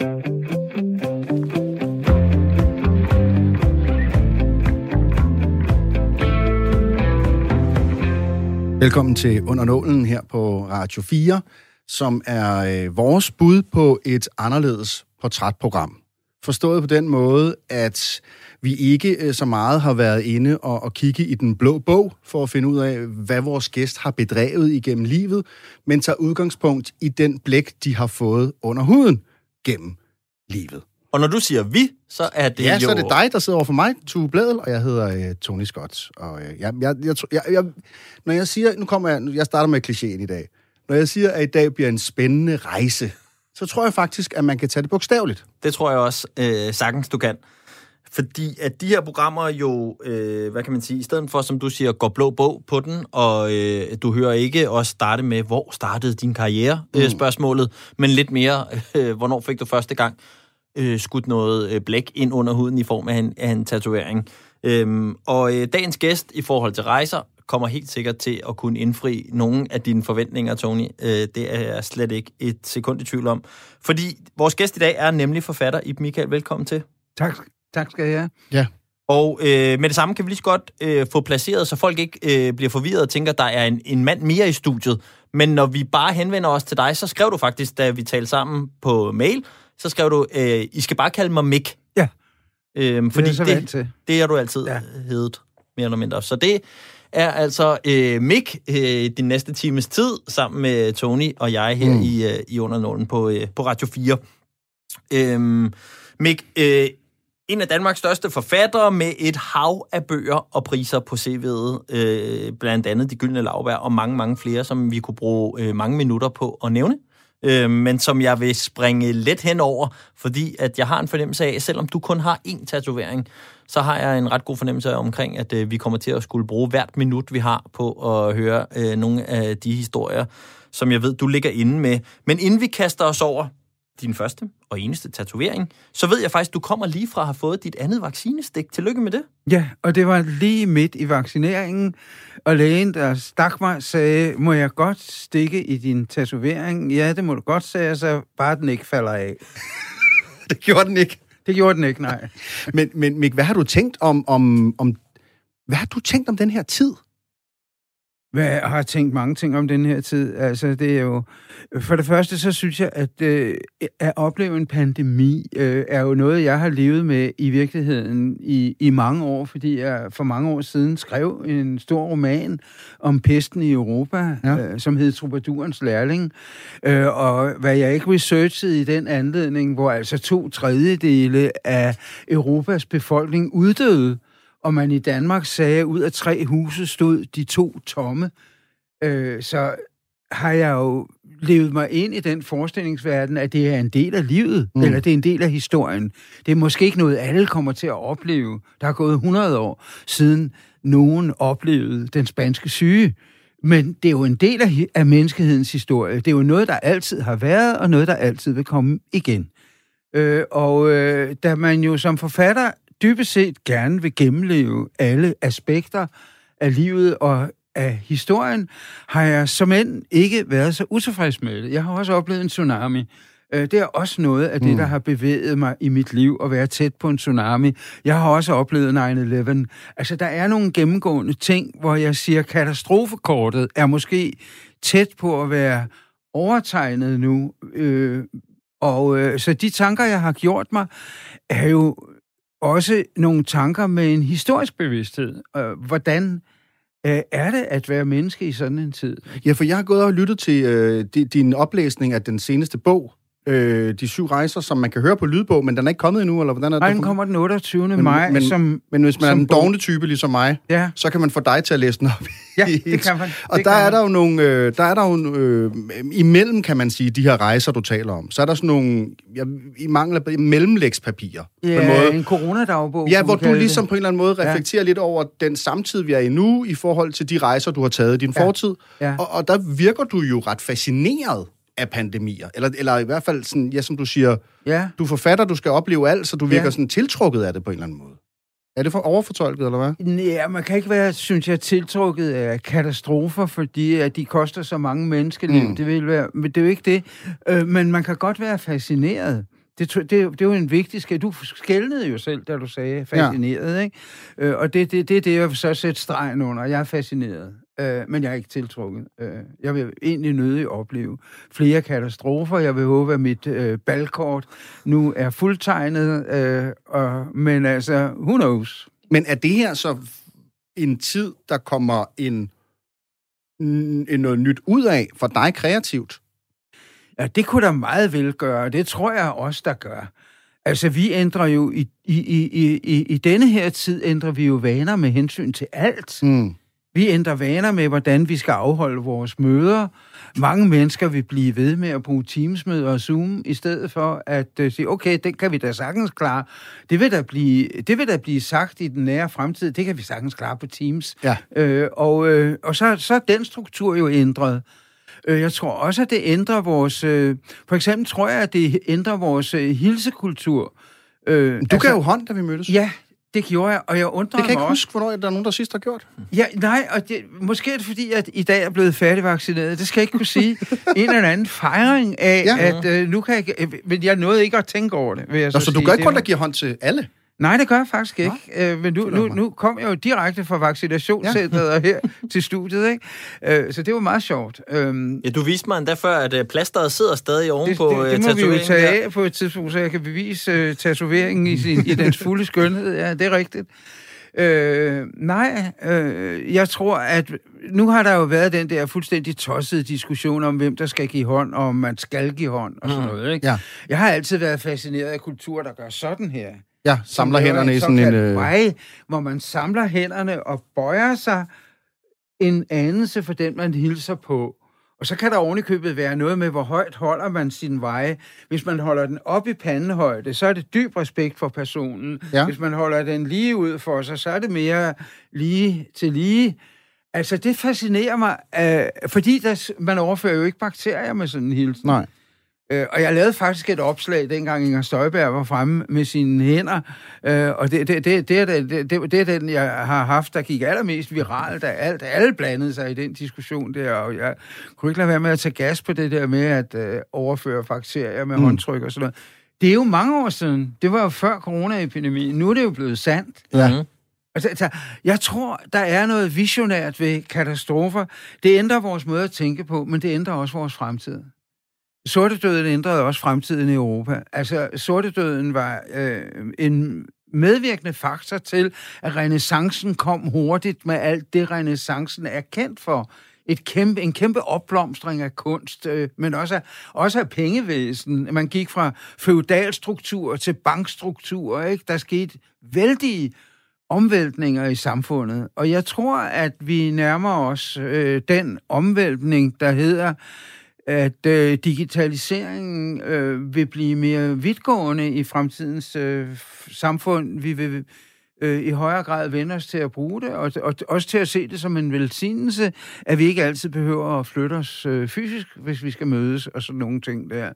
Velkommen til Under Nålen her på Radio 4, som er øh, vores bud på et anderledes portrætprogram. Forstået på den måde, at vi ikke øh, så meget har været inde og, og kigge i den blå bog for at finde ud af, hvad vores gæst har bedrevet igennem livet, men tager udgangspunkt i den blæk, de har fået under huden gennem livet. Og når du siger vi, så er det ja, jo... så er det dig, der sidder over for mig, Tue Bladel, og jeg hedder øh, Tony Scott. Og øh, jeg, jeg, jeg, jeg, jeg, når jeg siger, nu kommer jeg, jeg starter med klichéen i dag. Når jeg siger, at i dag bliver en spændende rejse, så tror jeg faktisk, at man kan tage det bogstaveligt. Det tror jeg også øh, sagtens, du kan. Fordi at de her programmer jo, øh, hvad kan man sige, i stedet for, som du siger, går blå bog på den, og øh, du hører ikke også starte med, hvor startede din karriere, mm. øh, spørgsmålet, men lidt mere, øh, hvornår fik du første gang øh, skudt noget øh, blæk ind under huden i form af en, af en tatovering. Øhm, og øh, dagens gæst i forhold til rejser kommer helt sikkert til at kunne indfri nogle af dine forventninger, Tony. Øh, det er jeg slet ikke et sekund i tvivl om. Fordi vores gæst i dag er nemlig forfatter Ib Michael. Velkommen til. Tak, tak skal jeg have. Ja. Og øh, med det samme kan vi lige så godt øh, få placeret, så folk ikke øh, bliver forvirret og tænker, at der er en, en mand mere i studiet. Men når vi bare henvender os til dig, så skrev du faktisk, da vi talte sammen på mail, så skrev du, øh, I skal bare kalde mig Mick. Ja. Øhm, fordi det, er så det, til. det er du altid ja. Ja. heddet, mere eller mindre. Så det er altså øh, Mick øh, din næste times tid, sammen med Tony og jeg her mm. i, øh, i Undernålen på, øh, på Radio 4. Øhm, Mick, øh, en af Danmarks største forfattere med et hav af bøger og priser på CV'et, øh, blandt andet De Gyldne Lavvær og mange, mange flere, som vi kunne bruge øh, mange minutter på at nævne øh, men som jeg vil springe let hen over, fordi at jeg har en fornemmelse af, selvom du kun har én tatovering, så har jeg en ret god fornemmelse omkring, at øh, vi kommer til at skulle bruge hvert minut, vi har på at høre øh, nogle af de historier, som jeg ved, du ligger inde med. Men inden vi kaster os over din første og eneste tatovering, så ved jeg faktisk, du kommer lige fra at have fået dit andet vaccinestik. Tillykke med det. Ja, og det var lige midt i vaccineringen, og lægen, der stak mig, sagde, må jeg godt stikke i din tatovering? Ja, det må du godt, sagde jeg, så bare den ikke falder af. Det gjorde den ikke. Det gjorde den ikke, nej. Men, men Mik, hvad har du tænkt om, om, om, hvad har du tænkt om den her tid? Hvad, jeg har tænkt mange ting om den her tid. Altså, det er jo... For det første, så synes jeg, at øh, at opleve en pandemi øh, er jo noget, jeg har levet med i virkeligheden i, i mange år, fordi jeg for mange år siden skrev en stor roman om pesten i Europa, ja. øh, som hed Troubadourens Lærling. Øh, og hvad jeg ikke researchede i den anledning, hvor altså to tredjedele af Europas befolkning uddøde, og man i Danmark sagde, at ud af tre huse stod de to tomme, øh, så har jeg jo levet mig ind i den forestillingsverden, at det er en del af livet, mm. eller det er en del af historien. Det er måske ikke noget, alle kommer til at opleve. Der er gået 100 år siden nogen oplevede den spanske syge. Men det er jo en del af, af menneskehedens historie. Det er jo noget, der altid har været, og noget, der altid vil komme igen. Øh, og øh, da man jo som forfatter dybest set gerne vil gennemleve alle aspekter af livet og af historien, har jeg som end ikke været så utilfreds med det. Jeg har også oplevet en tsunami. Øh, Det er også noget af det, der har bevæget mig i mit liv, at være tæt på en tsunami. Jeg har også oplevet 9-11. Altså, der er nogle gennemgående ting, hvor jeg siger, katastrofekortet er måske tæt på at være overtegnet nu. Øh, og øh, så de tanker, jeg har gjort mig, er jo også nogle tanker med en historisk bevidsthed. Øh, hvordan øh, er det at være menneske i sådan en tid? Ja, for jeg har gået og lyttet til øh, din oplæsning af den seneste bog, øh, De syv rejser, som man kan høre på lydbog, men den er ikke kommet endnu, eller hvordan er det? Nej, den kommer den 28. Men- maj, men- som... Men hvis man er som en bog. dogne type ligesom mig, Ja, så kan man få dig til at læse den op. ja det et- kan man. Og det der er man. der jo nogle, øh, der er der jo, øh, imellem, kan man sige, de her rejser, du taler om, så er der sådan nogle, ja, i mangel af mellemlægspapirer. på en Ja, måde. en coronadagbog. Ja, hvor du ligesom det. på en eller anden måde Ja. reflekterer lidt over den samtid, vi er i nu, i forhold til de rejser, du har taget i din Ja. fortid. Ja. Og, og der virker du jo ret fascineret af pandemier. Eller, eller i hvert fald, sådan, ja, som du siger, Ja, du er forfatter, du skal opleve alt, så du virker Ja. sådan tiltrukket af det på en eller anden måde. Er det for overfortolket, eller hvad? Ja, man kan ikke være, synes jeg, tiltrukket af katastrofer, fordi at de koster så mange menneskeliv. Mm. Det vil være, men det er jo ikke det. Øh, men man kan godt være fascineret. det, det, det er jo en vigtig skæld. Du skældnede jo selv, da du sagde fascineret, ja. ikke? Øh, og det, det, det er det, jeg vil så sætte stregen under. Jeg er fascineret, øh, men jeg er ikke tiltrukket. Øh, jeg vil egentlig nødig opleve flere katastrofer. Jeg vil håbe, at mit øh, balkort nu er fuldtegnet, øh, og, men altså, who knows? Men er det her så en tid, der kommer en, en noget nyt ud af for dig kreativt? Ja, det kunne der meget vel gøre, det tror jeg også, der gør. Altså, vi ændrer jo, i, i, i, i, i denne her tid ændrer vi jo vaner med hensyn til alt. Mm. Vi ændrer vaner med, hvordan vi skal afholde vores møder. Mange mennesker vil blive ved med at bruge Teams-møder og Zoom, i stedet for at uh, sige, okay, det kan vi da sagtens klare. Det vil da, blive, det vil da blive sagt i den nære fremtid, det kan vi sagtens klare på Teams. Ja. Øh, og øh, og så, så er den struktur jo ændret. Øh, Jeg tror også, at det ændrer vores... Øh, for eksempel tror jeg, at det ændrer vores øh, hilsekultur. Øh, Du altså, gav jo hånd, da vi mødtes. Ja, det gjorde jeg, og jeg undrer Det kan jeg ikke mig også. huske, hvornår der er nogen, der sidst har gjort. Ja, nej, og det, måske er det fordi, at i dag er blevet færdigvaccineret. Det skal jeg ikke kunne sige. en eller anden fejring af, Ja. at øh, nu kan jeg... øh, Men jeg nåede ikke at tænke over det, vil jeg Nå, så så du sige. gør ikke kun, der giver hånd til alle? Nej, det gør jeg faktisk ikke. Øh, men nu, nu, nu kom jeg jo direkte fra vaccinationscenteret og her til studiet, ikke? Øh, så det var meget sjovt. Øhm, Ja, du viste mig endda før, at øh, plasteret sidder stadig oven det, på det, øh, det må vi jo tatoveringen tage der. af på et tidspunkt, så jeg kan bevise øh, tatoveringen i, sin, i dens fulde skønhed. Ja, det er rigtigt. Øh, nej, øh, jeg tror, at nu har der jo været den der fuldstændig tossede diskussion om, hvem der skal give hånd, og om man skal give hånd, og sådan noget. Ikke? Ja. Jeg har altid været fascineret af kultur, der gør sådan her. Ja, samler hænderne i sådan en... Øh... vej, hvor man samler hænderne og bøjer sig en anelse for den, man hilser på. Og så kan der ovenikøbet være noget med, hvor højt holder man sin veje. Hvis man holder den op i pandehøjde, så er det dyb respekt for personen. Ja. Hvis man holder den lige ud for sig, så er det mere lige til lige. Altså, det fascinerer mig, øh, fordi der, man overfører jo ikke bakterier med sådan en hilsen. Nej. Øh, og jeg lavede faktisk et opslag, dengang Inger Støjberg var fremme med sine hænder. Øh, og det, det, det, det, er det, det, det, det er den, jeg har haft, der gik allermest viralt af alt. Alle blandede sig i den diskussion der, og jeg kunne ikke lade være med at tage gas på det der med at øh, overføre bakterier med mm. håndtryk og sådan noget. Det er jo mange år siden. Det var jo før coronaepidemien. Nu er det jo blevet sandt. Ja. Altså, altså, jeg tror, der er noget visionært ved katastrofer. Det ændrer vores måde at tænke på, men det ændrer også vores fremtid. Sortedøden ændrede også fremtiden i Europa. Altså, sortedøden var øh, en medvirkende faktor til, at renaissancen kom hurtigt med alt det, renaissancen er kendt for. Et kæmpe, en kæmpe opblomstring af kunst, øh, men også af, også af pengevæsen. Man gik fra feudalstruktur til bankstruktur. Ikke? Der skete vældige omvæltninger i samfundet. Og jeg tror, at vi nærmer os øh, den omvæltning, der hedder, at øh, digitaliseringen øh, vil blive mere vidtgående i fremtidens øh, samfund. Vi vil øh, i højere grad vende os til at bruge det, og, og også til at se det som en velsignelse, at vi ikke altid behøver at flytte os øh, fysisk, hvis vi skal mødes, og sådan nogle ting der.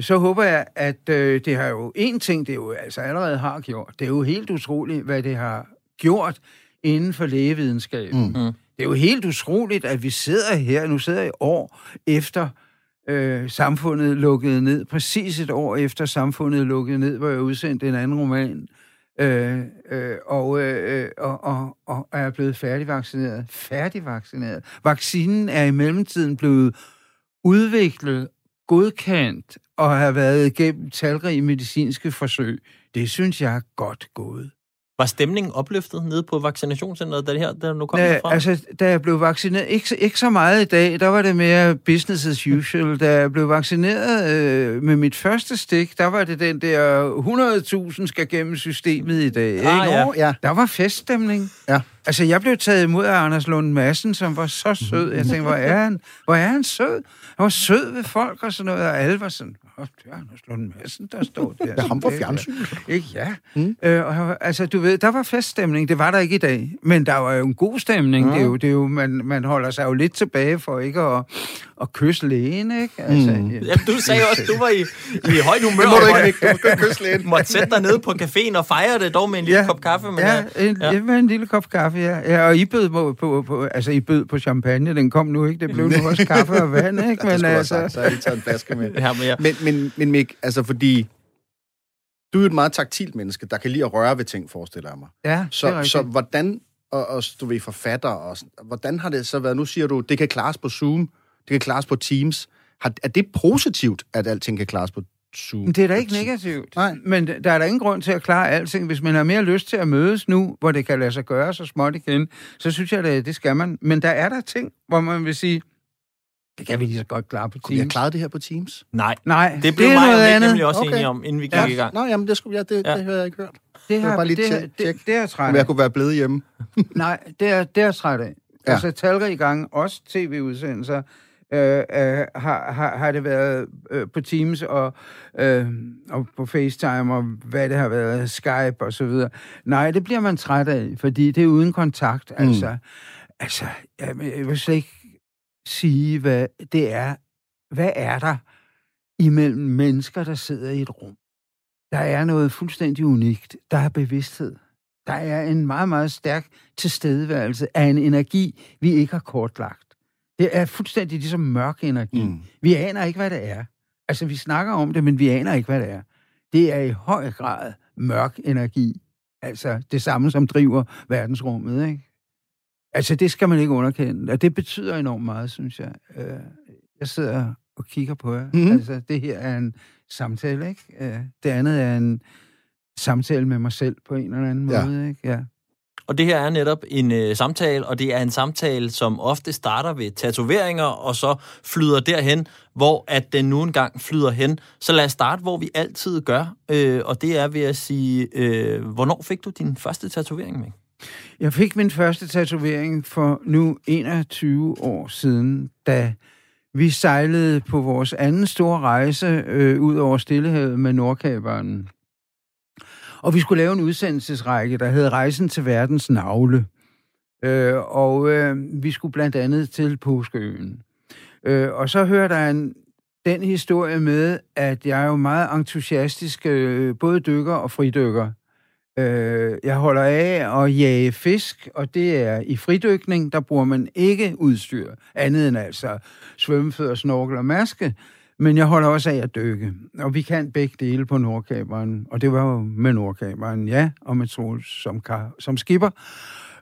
Så håber jeg, at øh, det har jo en ting, det jo altså allerede har gjort. Det er jo helt utroligt, hvad det har gjort inden for lægevidenskaben. Mm. Det er jo helt utroligt, at vi sidder her, nu sidder jeg i år efter øh, samfundet lukkede ned, præcis et år efter samfundet lukkede ned, hvor jeg udsendte en anden roman, øh, øh, og, øh, øh og, og, og er blevet færdigvaccineret. Færdigvaccineret. Vaccinen er i mellemtiden blevet udviklet, godkendt og har været igennem talrige medicinske forsøg. Det synes jeg er godt gået. Var stemningen opløftet nede på vaccinationscenteret, da det her der nu kom Ja, fra? altså, da jeg blev vaccineret, ikke, så- ikke så meget i dag, der var det mere business as usual. Da jeg blev vaccineret øh, med mit første stik, der var det den der 100.000 skal gennem systemet i dag. Ikke? Ah, ja. Nå, ja. Der var feststemning. Ja. Altså, jeg blev taget imod af Anders Lund Madsen, som var så sød. Jeg tænkte, hvor er han, hvor er han sød? Han var sød ved folk og sådan noget, og alle var sådan, Åh, det er Anders Lund Madsen, der står der. Det er ham der. fjernsynet. Ikke? Ja. Mm. Øh, og, altså, du ved, der var feststemning. Det var der ikke i dag. Men der var jo en god stemning. Ja. Det er jo, det er jo, man, man holder sig jo lidt tilbage for ikke at, at kysse lægen, ikke? Altså, mm. Ja, du sagde også, du var i, i højt humør. Det må du og ikke. Du ikke kysse lægen. måtte sætte dig ned på caféen og fejre det dog med en lille Ja. kop kaffe. Men ja, en, ja. med en lille kop kaffe, ja. ja og I bød på, på, på, altså, I bød på champagne. Den kom nu ikke. Det blev nu også kaffe og vand, ikke? Men, altså... altså... Så har jeg lige taget en flaske med. Ja, men ja. Men, men, men Mik, altså fordi Du er jo et meget taktilt menneske, der kan lide at røre ved ting, forestiller jeg mig. Ja, det er Så, rigtigt. så hvordan, og, og du ved, forfatter, og, hvordan har det så været? Nu siger du, det kan klares på Zoom, det kan klares på Teams. Har, er det positivt, at alting kan klares på Zoom? Men det er da ikke negativt. Nej. Men der er der ingen grund til at klare alting. Hvis man har mere lyst til at mødes nu, hvor det kan lade sig gøre så småt igen, så synes jeg, at det skal man. Men der er der ting, hvor man vil sige, det kan vi lige så godt klare på Kunne vi have Teams. klaret det her på Teams? Nej, Nej, det blev er mig noget andet. nemlig også Okay. enige om, inden vi gik Ja. i gang. Nå, jamen, det, skulle, ja, det, Ja. det havde jeg ikke hørt. Det var har, bare lige det, har- det, tjek. det er jeg træt jeg kunne være blevet hjemme. Nej, det er, det er træt af. Ja. Ja. Altså talrige gange, også tv-udsendelser, øh, øh, har, har, har det været øh, på Teams og, øh, og på FaceTime og hvad det har været, Skype og så videre. Nej, det bliver man træt af, fordi det er uden kontakt. Mm. Altså, altså jeg, jeg vil slet ikke sige, hvad det er. Hvad er der imellem mennesker, der sidder i et rum? Der er noget fuldstændig unikt. Der er bevidsthed. Der er en meget, meget stærk tilstedeværelse af en energi, vi ikke har kortlagt. Det er fuldstændig ligesom mørk energi. Mm. Vi aner ikke, hvad det er. Altså, vi snakker om det, men vi aner ikke, hvad det er. Det er i høj grad mørk energi. Altså, det samme, som driver verdensrummet, ikke? Altså, det skal man ikke underkende. Og det betyder enormt meget, synes jeg. Øh, Jeg sidder og kigger på jer. Mm-hmm. Altså, det her er en samtale, ikke? Øh, Det andet er en samtale med mig selv på en eller anden Ja. måde, ikke? Ja. Og det her er netop en øh, samtale, og det er en samtale, som ofte starter ved tatoveringer, og så flyder derhen, hvor at den nu engang flyder hen. Så lad os starte, hvor vi altid gør, øh, og det er ved at sige, øh, hvornår fik du din første tatovering med? Jeg fik min første tatovering for nu 21 år siden, da vi sejlede på vores anden store rejse øh, ud over Stillehavet med Nordkaberen. Og vi skulle lave en udsendelsesrække, der hed Rejsen til verdens navle. Øh, og øh, vi skulle blandt andet til Påskeøen. Øh, og så hører der en, den historie med, at jeg er jo meget entusiastisk, øh, både dykker og fridykker. Øh, jeg holder af at jage fisk, og det er i fridykning, der bruger man ikke udstyr, andet end altså svømmefødder, snorkel og maske. Men jeg holder også af at dykke, og vi kan begge dele på Nordkaberen, og det var jo med Nordkaberen, ja, og med Troels som, kar, som skipper.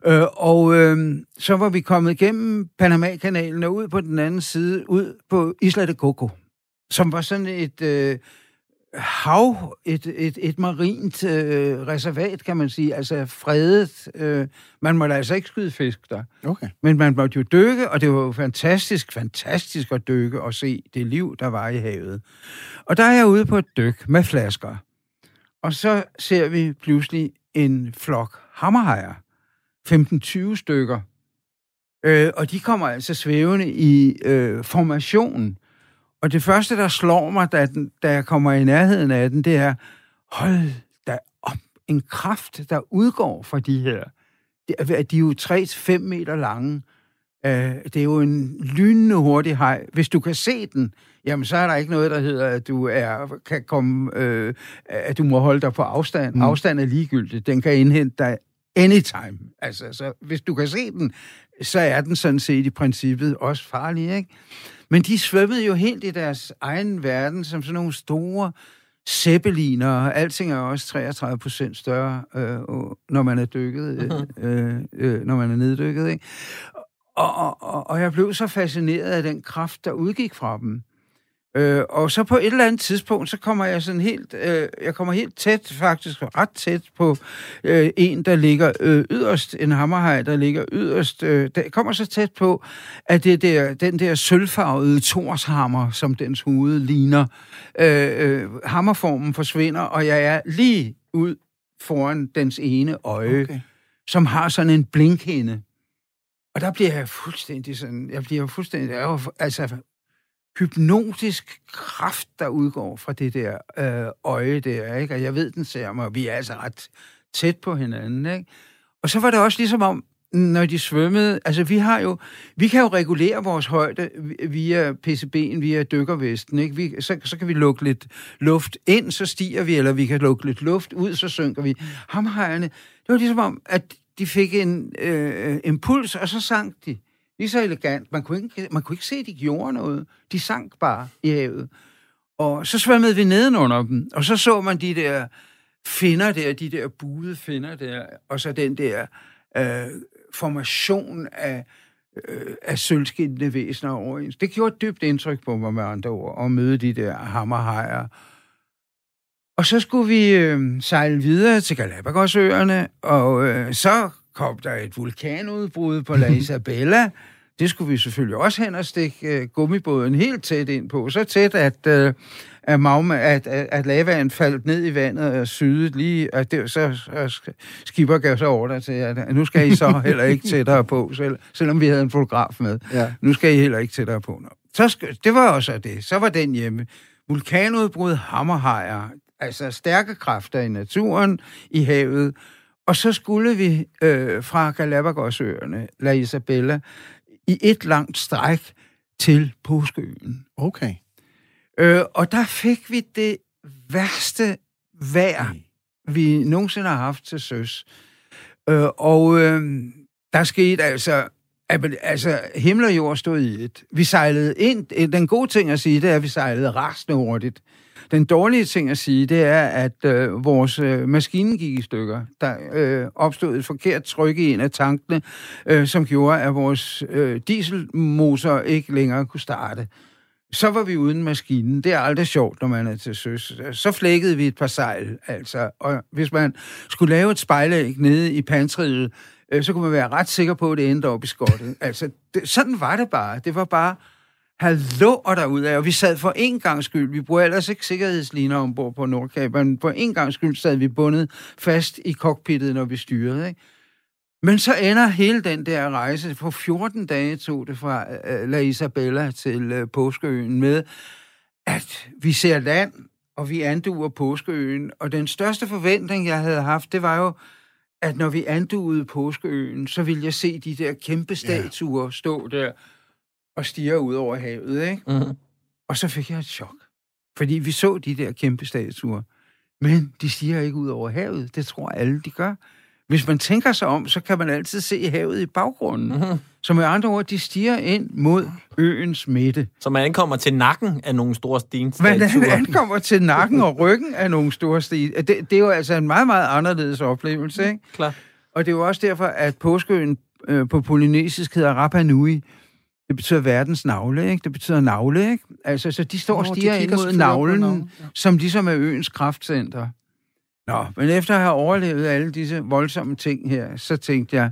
Øh, og øh, så var vi kommet igennem Panama-kanalen og ud på den anden side, ud på Isla de Coco, som var sådan et øh, hav, et, et, et marint øh, reservat, kan man sige, altså fredet. Øh, man måtte altså ikke skyde fisk der. Okay. Men man måtte jo dykke, og det var jo fantastisk, fantastisk at dykke og se det liv, der var i havet. Og der er jeg ude på et dyk med flasker. Og så ser vi pludselig en flok hammerhajer. 15-20 stykker. Øh, og de kommer altså svævende i øh, formation. Og det første, der slår mig, da, den, da jeg kommer i nærheden af den, det er, hold da op, en kraft, der udgår fra de her. De, er- jo 3-5 meter lange. Øh, det er jo en lynende hurtig hej. Hvis du kan se den, jamen så er der ikke noget, der hedder, at du er, kan komme, øh, at du må holde dig på afstand. Mm. Afstand er ligegyldigt. Den kan indhente dig anytime. Altså, så hvis du kan se den, så er den sådan set i princippet også farlig, ikke? Men de svømmede jo helt i deres egen verden, som sådan nogle store zeppeliner, og alting er også 33 procent større, øh, når man er dykket, øh, øh, når man er neddykket, ikke? Og, og, og, og jeg blev så fascineret af den kraft, der udgik fra dem. Øh, og så på et eller andet tidspunkt, så kommer jeg sådan helt, øh, jeg kommer helt tæt, faktisk ret tæt på øh, en, der ligger øh, yderst, en hammerhaj, der ligger yderst. Øh, der kommer så tæt på, at det der, den der sølvfarvede torshammer, som dens hoved ligner, øh, øh, hammerformen forsvinder, og jeg er lige ud foran dens ene øje, okay. som har sådan en blinkhinde. Og der bliver jeg fuldstændig sådan, jeg bliver fuldstændig, jeg jo, altså hypnotisk kraft, der udgår fra det der øh, øje der, ikke? Og jeg ved, den ser mig, og vi er altså ret tæt på hinanden, ikke? Og så var det også ligesom om, når de svømmede, altså vi har jo, vi kan jo regulere vores højde via PCB'en, via dykkervesten, ikke? Vi, så, så kan vi lukke lidt luft ind, så stiger vi, eller vi kan lukke lidt luft ud, så synker vi. Hamhejerne, det var ligesom om, at de fik en øh, impuls, og så sank de. Lige så elegant. Man kunne, ikke, man kunne ikke se, at de gjorde noget. De sank bare i havet. Og så svømmede vi nedenunder dem, og så så man de der finder der, de der buede finder der, og så den der øh, formation af, øh, af sølvskindende væsener overens. Det gjorde et dybt indtryk på mig med andre ord, at møde de der hammerhajer. Og så skulle vi øh, sejle videre til Galapagosøerne, og øh, så kom der et vulkanudbrud på La Isabella. Det skulle vi selvfølgelig også hen og stikke øh, gummibåden helt tæt ind på. Så tæt, at, øh, at, magma, at, at, at lavaen faldt ned i vandet og syede lige. At det, så, så skipper gav så ordre til, at nu skal I så heller ikke tættere på, selv, selvom vi havde en fotograf med. Ja. Nu skal I heller ikke tættere på. Så, det var også det. Så var den hjemme. Vulkanudbrud, hammerhajer, altså stærke kræfter i naturen, i havet. Og så skulle vi øh, fra Galapagosøerne, La Isabella, i et langt stræk til Påskeøen. Okay. Øh, og der fik vi det værste vejr, vi nogensinde har haft til søs. Øh, og øh, der skete altså Altså, himmel og jord stod i et. Vi sejlede ind. Den gode ting at sige, det er, at vi sejlede rasende hurtigt. Den dårlige ting at sige, det er, at øh, vores øh, maskine gik i stykker. Der øh, opstod et forkert tryk i en af tankene, øh, som gjorde, at vores øh, dieselmotor ikke længere kunne starte. Så var vi uden maskinen. Det er aldrig sjovt, når man er til søs. Så flækkede vi et par sejl, altså. Og hvis man skulle lave et spejlæg nede i pantriet, øh, så kunne man være ret sikker på, at det endte op i skottet. Altså, det, sådan var det bare. Det var bare hallo og derude af, og vi sad for en gang skyld, vi bruger ellers ikke sikkerhedsliner ombord på Nordkab, men for en gang skyld sad vi bundet fast i cockpittet, når vi styrede, ikke? Men så ender hele den der rejse, på 14 dage tog det fra uh, La Isabella til uh, Påskeøen med, at vi ser land, og vi anduer Påskeøen, og den største forventning, jeg havde haft, det var jo, at når vi anduede Påskeøen, så ville jeg se de der kæmpe statuer stå der og stiger ud over havet, ikke? Mm-hmm. Og så fik jeg et chok. Fordi vi så de der kæmpe statuer. Men de stiger ikke ud over havet. Det tror alle, de gør. Hvis man tænker sig om, så kan man altid se havet i baggrunden. Mm-hmm. Så med andre ord, de stiger ind mod øens midte. Så man ankommer til nakken af nogle store stenstatuer. Man ankommer til nakken og ryggen af nogle store sten. Det, det er jo altså en meget, meget anderledes oplevelse, ikke? Klar. Og det er jo også derfor, at påskeøen øh, på polynesisk hedder Rapa Nui. Det betyder verdens navle, ikke? Det betyder navle, ikke? Altså, så de står og stiger ind mod navlen, ja. som ligesom er øens kraftcenter. Nå, men efter at have overlevet alle disse voldsomme ting her, så tænkte jeg,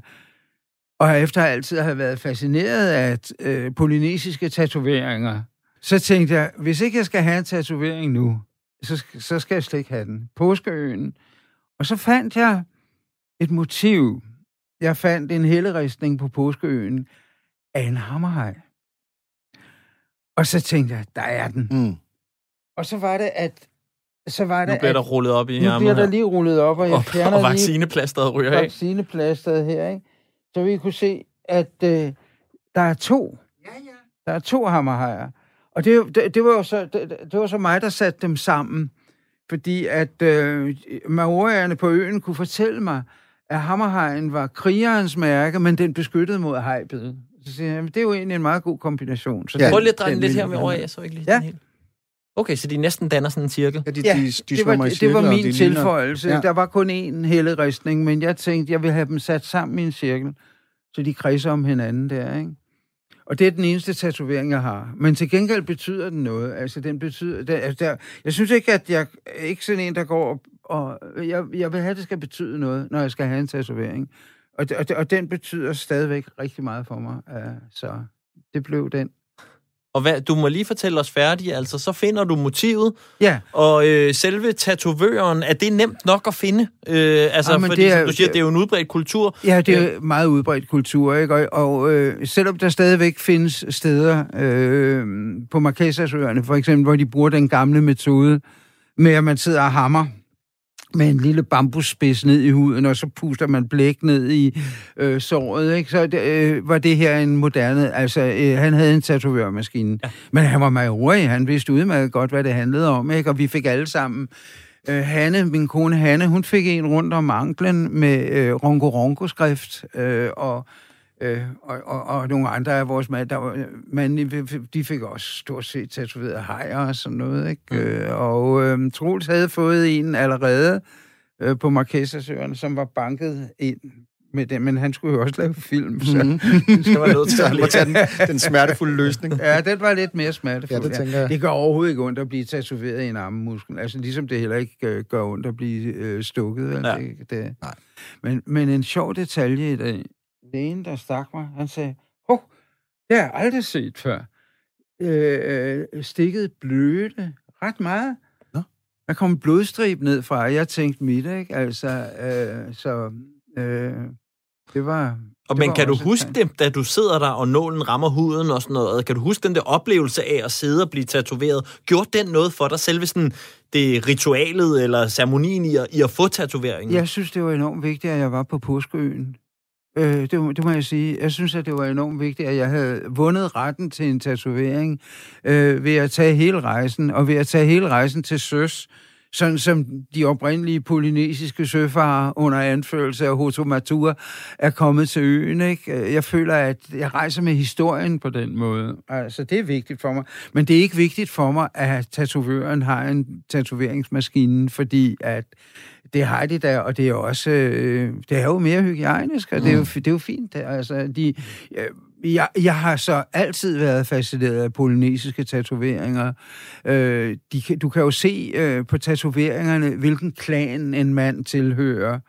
og efter at altid have været fascineret af øh, polynesiske tatoveringer, så tænkte jeg, hvis ikke jeg skal have en tatovering nu, så, så skal jeg slet ikke have den. Påskeøen. Og så fandt jeg et motiv. Jeg fandt en helleristning på Påskeøen, af en hammerhaj. Og så tænkte jeg, der er den. Mm. Og så var det, at... Så var det, nu bliver der rullet op i Nu bliver der lige rullet op, og jeg og, fjerner og vaccineplasteret ryger af. Vaccineplasteret her, ikke? Så vi kunne se, at øh, der er to. Ja, ja. Der er to hammerhajer. Og det, det, det, var jo så, det, det var så mig, der satte dem sammen. Fordi at øh, maorierne på øen kunne fortælle mig, at hammerhajen var krigerens mærke, men den beskyttede mod hajbid. Så siger jeg, det er jo egentlig en meget god kombination. Så ja. Prøv lige at dreje den lidt her med over, jeg så ikke lige ja. den helt. Okay, så de næsten danner sådan en cirkel? Ja, de, ja, de, de det, var, i det var min de tilføjelse. Ja. Der var kun én helleristning, men jeg tænkte, jeg vil have dem sat sammen i en cirkel, så de kredser om hinanden der, ikke? Og det er den eneste tatovering, jeg har. Men til gengæld betyder den noget. Altså, den betyder... Der, altså, der, jeg synes ikke, at jeg er ikke sådan en, der går og... Jeg, jeg vil have, at det skal betyde noget, når jeg skal have en tatovering. Og, og, og den betyder stadigvæk rigtig meget for mig. Uh, så det blev den. Og hvad, du må lige fortælle os færdigt, altså så finder du motivet, ja. og øh, selve tatovøren, er det nemt nok at finde? Øh, altså, ja, fordi, det er, som du siger, det er jo en udbredt kultur. Ja, det er øh. meget udbredt kultur, ikke? Og, og øh, selvom der stadigvæk findes steder øh, på Marquesasøerne, for eksempel, hvor de bruger den gamle metode med, at man sidder og hammer med en lille bambusspids ned i huden, og så puster man blæk ned i øh, såret, ikke? Så det, øh, var det her en moderne... Altså, øh, han havde en tatovørmaskine, ja. men han var majori, han vidste udmærket godt, hvad det handlede om, ikke? Og vi fik alle sammen... Øh, Hanne, min kone Hanne, hun fik en rundt om anklen med øh, ronko-ronko-skrift, øh, og Øh, og, og, og nogle andre af vores mand, der var, mand, de fik også stort set tatoveret hajer og sådan noget, ikke? Mm. Øh, og øh, Troels havde fået en allerede, øh, på Marquesasøerne, som var banket ind med det, men han skulle jo også lave film, så, Mhm. Så var nødt til at tage den, den smertefulde løsning. ja, den var lidt mere smertefuld. Ja, det tænker jeg. Det gør overhovedet ikke ondt at blive tatoveret i en armmuskel. Altså ligesom det heller ikke øh, gør ondt at blive øh, stukket. Ja. Det, det. Nej. Men, men en sjov detalje i dag. Ene, der stak mig, han sagde, Hov, det har jeg aldrig set før. Øh, stikket blødte ret meget. Nå. Der kom en blodstrib ned fra, og jeg tænkte mit, ikke? Altså, øh, så øh, det var... Og det men kan du huske det, da du sidder der, og nålen rammer huden og sådan noget? Kan du huske den der oplevelse af at sidde og blive tatoveret? Gjorde den noget for dig? Selve sådan det ritualet eller ceremonien i at, i at få tatoveringen? Jeg synes, det var enormt vigtigt, at jeg var på påskeøen. Øh, det, det må jeg sige. Jeg synes, at det var enormt vigtigt, at jeg havde vundet retten til en tatovering øh, ved at tage hele rejsen, og ved at tage hele rejsen til søs, sådan som de oprindelige polynesiske søfarer under anførelse af Hotomatur er kommet til øen. Ikke? Jeg føler, at jeg rejser med historien på den måde. Altså, det er vigtigt for mig. Men det er ikke vigtigt for mig, at tatovøren har en tatoveringsmaskine, fordi at det har de der, og det er også, øh, det er jo mere hygiejnisk, og det er jo, det er jo fint. Altså, de, øh, jeg, jeg har så altid været fascineret af polynesiske tatoveringer. Øh, de, du kan jo se øh, på tatoveringerne, hvilken klan en mand tilhører.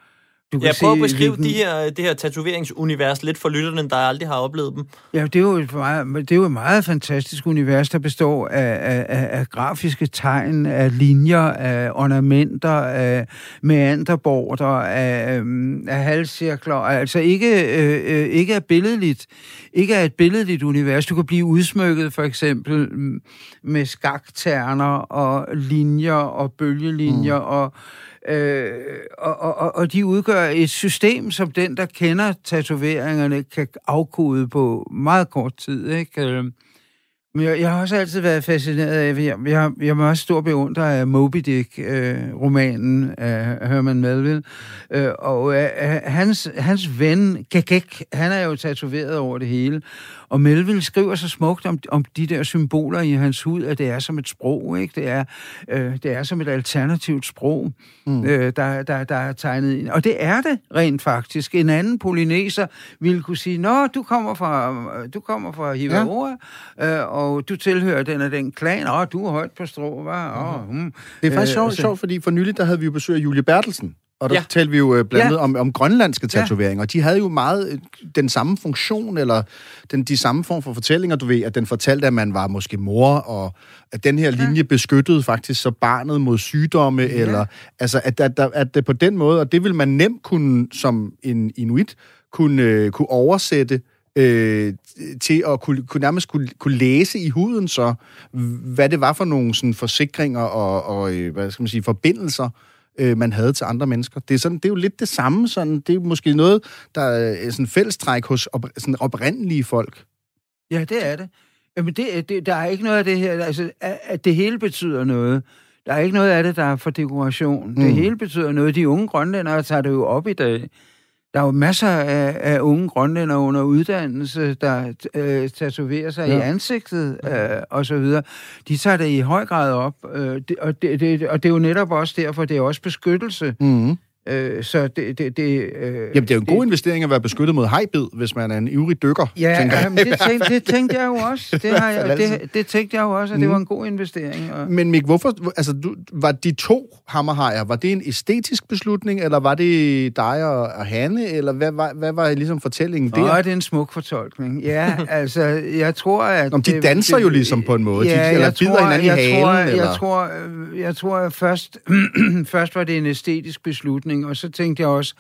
Du Jeg prøver at beskrive hvilken- de her, det her tatoveringsunivers lidt for lytterne, der aldrig har oplevet dem. Ja, det er jo et meget, det er jo et meget fantastisk univers, der består af, af, af, af grafiske tegn, af linjer, af ornamenter, af meanderborder, af, øhm, af halvcirkler. Altså ikke, øh, øh, ikke er billedligt, ikke er et billedligt univers. Du kan blive udsmykket for eksempel mm, med skakterner og linjer og bølgelinjer mm. og Øh, og, og, og- og de udgør et system, som den, der kender tatoveringerne, kan afkode på meget kort tid. Ikke? Øh, men jeg, jeg har også altid været fascineret af, jeg, jeg, jeg er også stor beundrer af Moby Dick-romanen øh, af Herman Melville. Øh, og øh, hans, hans ven, Gagek, han er jo tatoveret over det hele. Og Melville skriver så smukt om, om de der symboler i hans hud, at det er som et sprog, ikke? Det er, øh, det er som et alternativt sprog, mm. øh, der, der, der er tegnet ind. Og det er det rent faktisk. En anden polyneser ville kunne sige, Nå, du kommer fra, du kommer fra Hivaoa, ja. øh, og du tilhører den og den klan, og du er højt på strå, hva'? Oh, hmm. Det er faktisk Øh, sjovt, så- sjovt, fordi for nylig, der havde vi jo besøg af Julie Bertelsen. Og der Ja. ja. talte vi jo øh, blandt andet Ja. om, om grønlandske Ja. tatoveringer. De havde jo meget øh, den samme funktion, eller den, de samme form for fortællinger, du ved, at den fortalte, at man var måske mor, og at den her linje beskyttede faktisk så barnet mod sygdomme, ja. eller altså, at, at, at, at det på den måde, og det vil man nemt kunne, som en inuit, kunne, øh, kunne oversætte øh, til at kunne, kunne nærmest kunne, kunne læse i huden så, hvad det var for nogle sådan, forsikringer og, og øh, hvad skal man sige, forbindelser, øh, man havde til andre mennesker. Det er, sådan, det er jo lidt det samme. Sådan, det er måske noget, der er sådan fællestræk hos op, sådan oprindelige folk. Ja, det er det. Jamen, det, det, der er ikke noget af det her, altså, at, det hele betyder noget. Der er ikke noget af det, der er for dekoration. Mm. Det hele betyder noget. De unge grønlændere tager det jo op i dag. Der er jo masser af, af unge grønlændere under uddannelse, der øh, tatoverer sig ja. i ansigtet øh, og så videre. De tager det i høj grad op, øh, det, og, det, det, og det er jo netop også derfor, det er også beskyttelse. Mm-hmm. Øh, så det... det, det øh, Jamen, det er jo en god investering at være beskyttet mod hejbid, hvis man er en ivrig dykker. Ja, tænker jeg. jamen, det, tænkte, det tænkte jeg jo også. Det, har jeg, det, det tænkte jeg jo også, at det Mm. var en god investering. Og, Men Mik, hvorfor, altså, du, var de to hammerhajer, var det en æstetisk beslutning, eller var det dig og, og Hanne, eller hvad, var, hvad var ligesom fortællingen der? Åh, det er en smuk fortolkning. Ja, altså, jeg tror, at... Om de det- danser det- jo ligesom på en måde. De- Ja, eller jeg bider tror, hinanden i jeg halen, Tror, eller? Jeg tror, jeg tror at først, først var det en æstetisk beslutning, og så tænkte jeg også,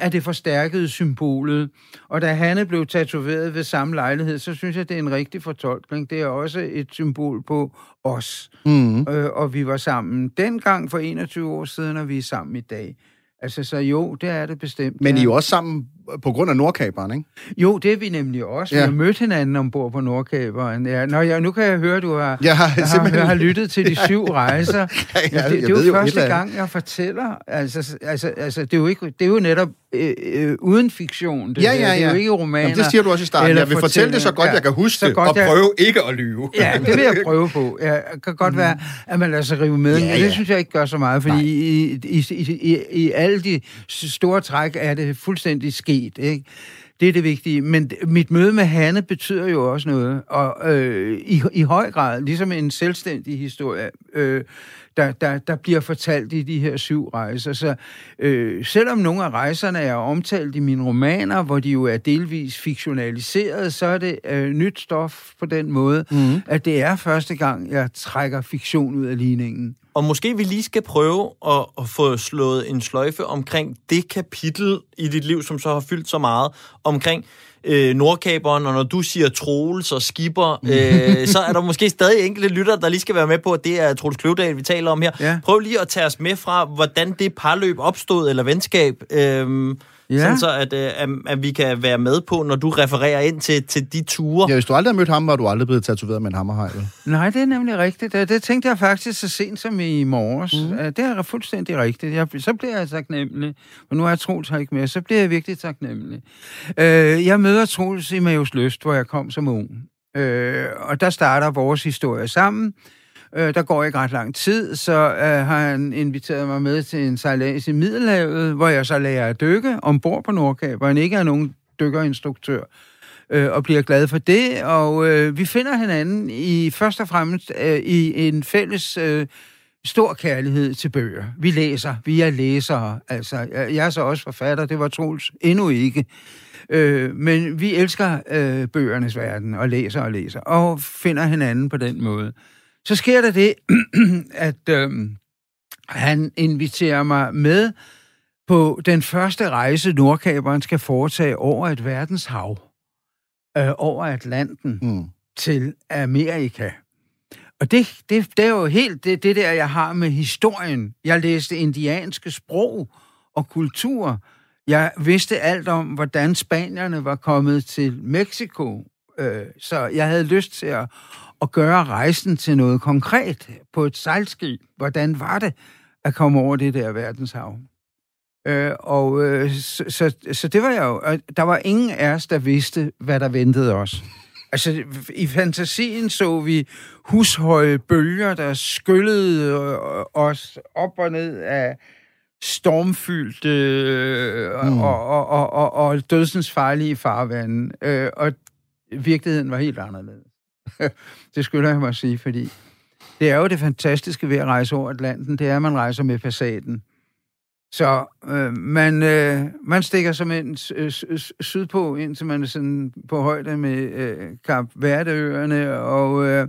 at det forstærkede symbolet. Og da Hanne blev tatoveret ved samme lejlighed, så synes jeg, det er en rigtig fortolkning. Det er også et symbol på os. Mm. øh, og vi var sammen dengang for 21 år siden, og vi er sammen i dag. Altså, så jo, det er det bestemt. Men I er jo også sammen på grund af Nordkaberen, ikke? Jo, det er vi nemlig også. Ja. Ja. Vi har mødt hinanden ombord på Nordkaberen. Ja, nå, ja, nu kan jeg høre, du har, Jeg har har, simpelthen- har lyttet til de syv rejser. Ja, Men det, jeg det er ved jo jo første gang, jeg fortæller. Altså, altså, altså det, er jo ikke, det er jo netop øh, øh, uden fiktion. Det, Ja, der. ja, Det er ja. jo ikke romaner. Jamen, det siger du også i starten. Jeg vil fortælle det så godt, fortællinger. jeg kan huske Så det, godt, og jeg- prøve ikke at lyve. Ja, det vil jeg prøve på. Ja, det kan godt være, at man lader sig rive med. Ja, Ja, ja. ja. Det synes jeg ikke gør så meget, fordi i, i, i, i, i alle de store træk er det fuldstændig sket. Ikke? Det er det vigtige. Men mit møde med Hanne betyder jo også noget. Og øh, i, i høj grad, ligesom en selvstændig historie, øh, der, der, der bliver fortalt i de her syv rejser. Så øh, selvom nogle af rejserne er omtalt i mine romaner, hvor de jo er delvis fiktionaliseret, så er det øh, nyt stof på den måde, mm. at det er første gang, jeg trækker fiktion ud af ligningen. Og måske vi lige skal prøve at, at få slået en sløjfe omkring det kapitel i dit liv, som så har fyldt så meget, omkring øh, Nordkaberen, og når du siger Troels og Skipper, øh, så er der måske stadig enkelte lytter, der lige skal være med på, at det er Troels Kløvedal, vi taler om her. Ja. Prøv lige at tage os med fra, hvordan det parløb opstod, eller venskab, øh, Ja. sådan så at, øh, at, at vi kan være med på, når du refererer ind til, til de ture. Ja, hvis du aldrig har mødt ham, var du aldrig blevet tatoveret med en hammerhaj. vel? Nej, det er nemlig rigtigt. Det, det tænkte jeg faktisk så sent som i morges. Mm. Det er fuldstændig rigtigt. Jeg, så bliver jeg taknemmelig. Og nu er Troels her ikke mere. Så bliver jeg virkelig taknemmelig. Øh, jeg møder Troels i Majos Lyst, hvor jeg kom som ung. Øh, og der starter vores historie sammen. Øh, der går ikke ret lang tid, så øh, har han inviteret mig med til en sejlads i Middelhavet, hvor jeg så lærer at dykke ombord på Nordkab, hvor han Ikke er nogen dykkerinstruktør øh, og bliver glad for det. Og øh, vi finder hinanden i først og fremmest øh, i en fælles øh, stor kærlighed til bøger. Vi læser, vi er læsere. Altså, jeg, jeg er så også forfatter, det var Troels endnu ikke. Øh, men vi elsker øh, bøgernes verden og læser og læser, og finder hinanden på den måde. Så sker der det, at øh, han inviterer mig med på den første rejse, Nordkaberen skal foretage over et verdenshav, øh, over Atlanten Mm. til Amerika. Og det, det, det er jo helt det, det der, jeg har med historien. Jeg læste indianske sprog og kultur. Jeg vidste alt om, hvordan spanierne var kommet til Mexico. Øh, så jeg havde lyst til at, at gøre rejsen til noget konkret på et sejlskib. Hvordan var det at komme over det der verdenshav? Øh, og øh, så, så, så det var jeg jo... og Der var ingen af os, der vidste, hvad der ventede os. Altså, i fantasien så vi hushøje bølger, der skyllede øh, os op og ned af stormfyldte øh, Mm. og, og, og, og, og dødsens farlige farvande. Øh, og virkeligheden var helt anderledes. det skylder jeg mig at sige, fordi det er jo det fantastiske ved at rejse over Atlanten, det er, at man rejser med Passaten. Så øh, man, øh, man stikker som en sydpå, indtil man er sådan på højde med øh, Kap Verdeøerne, og, øh,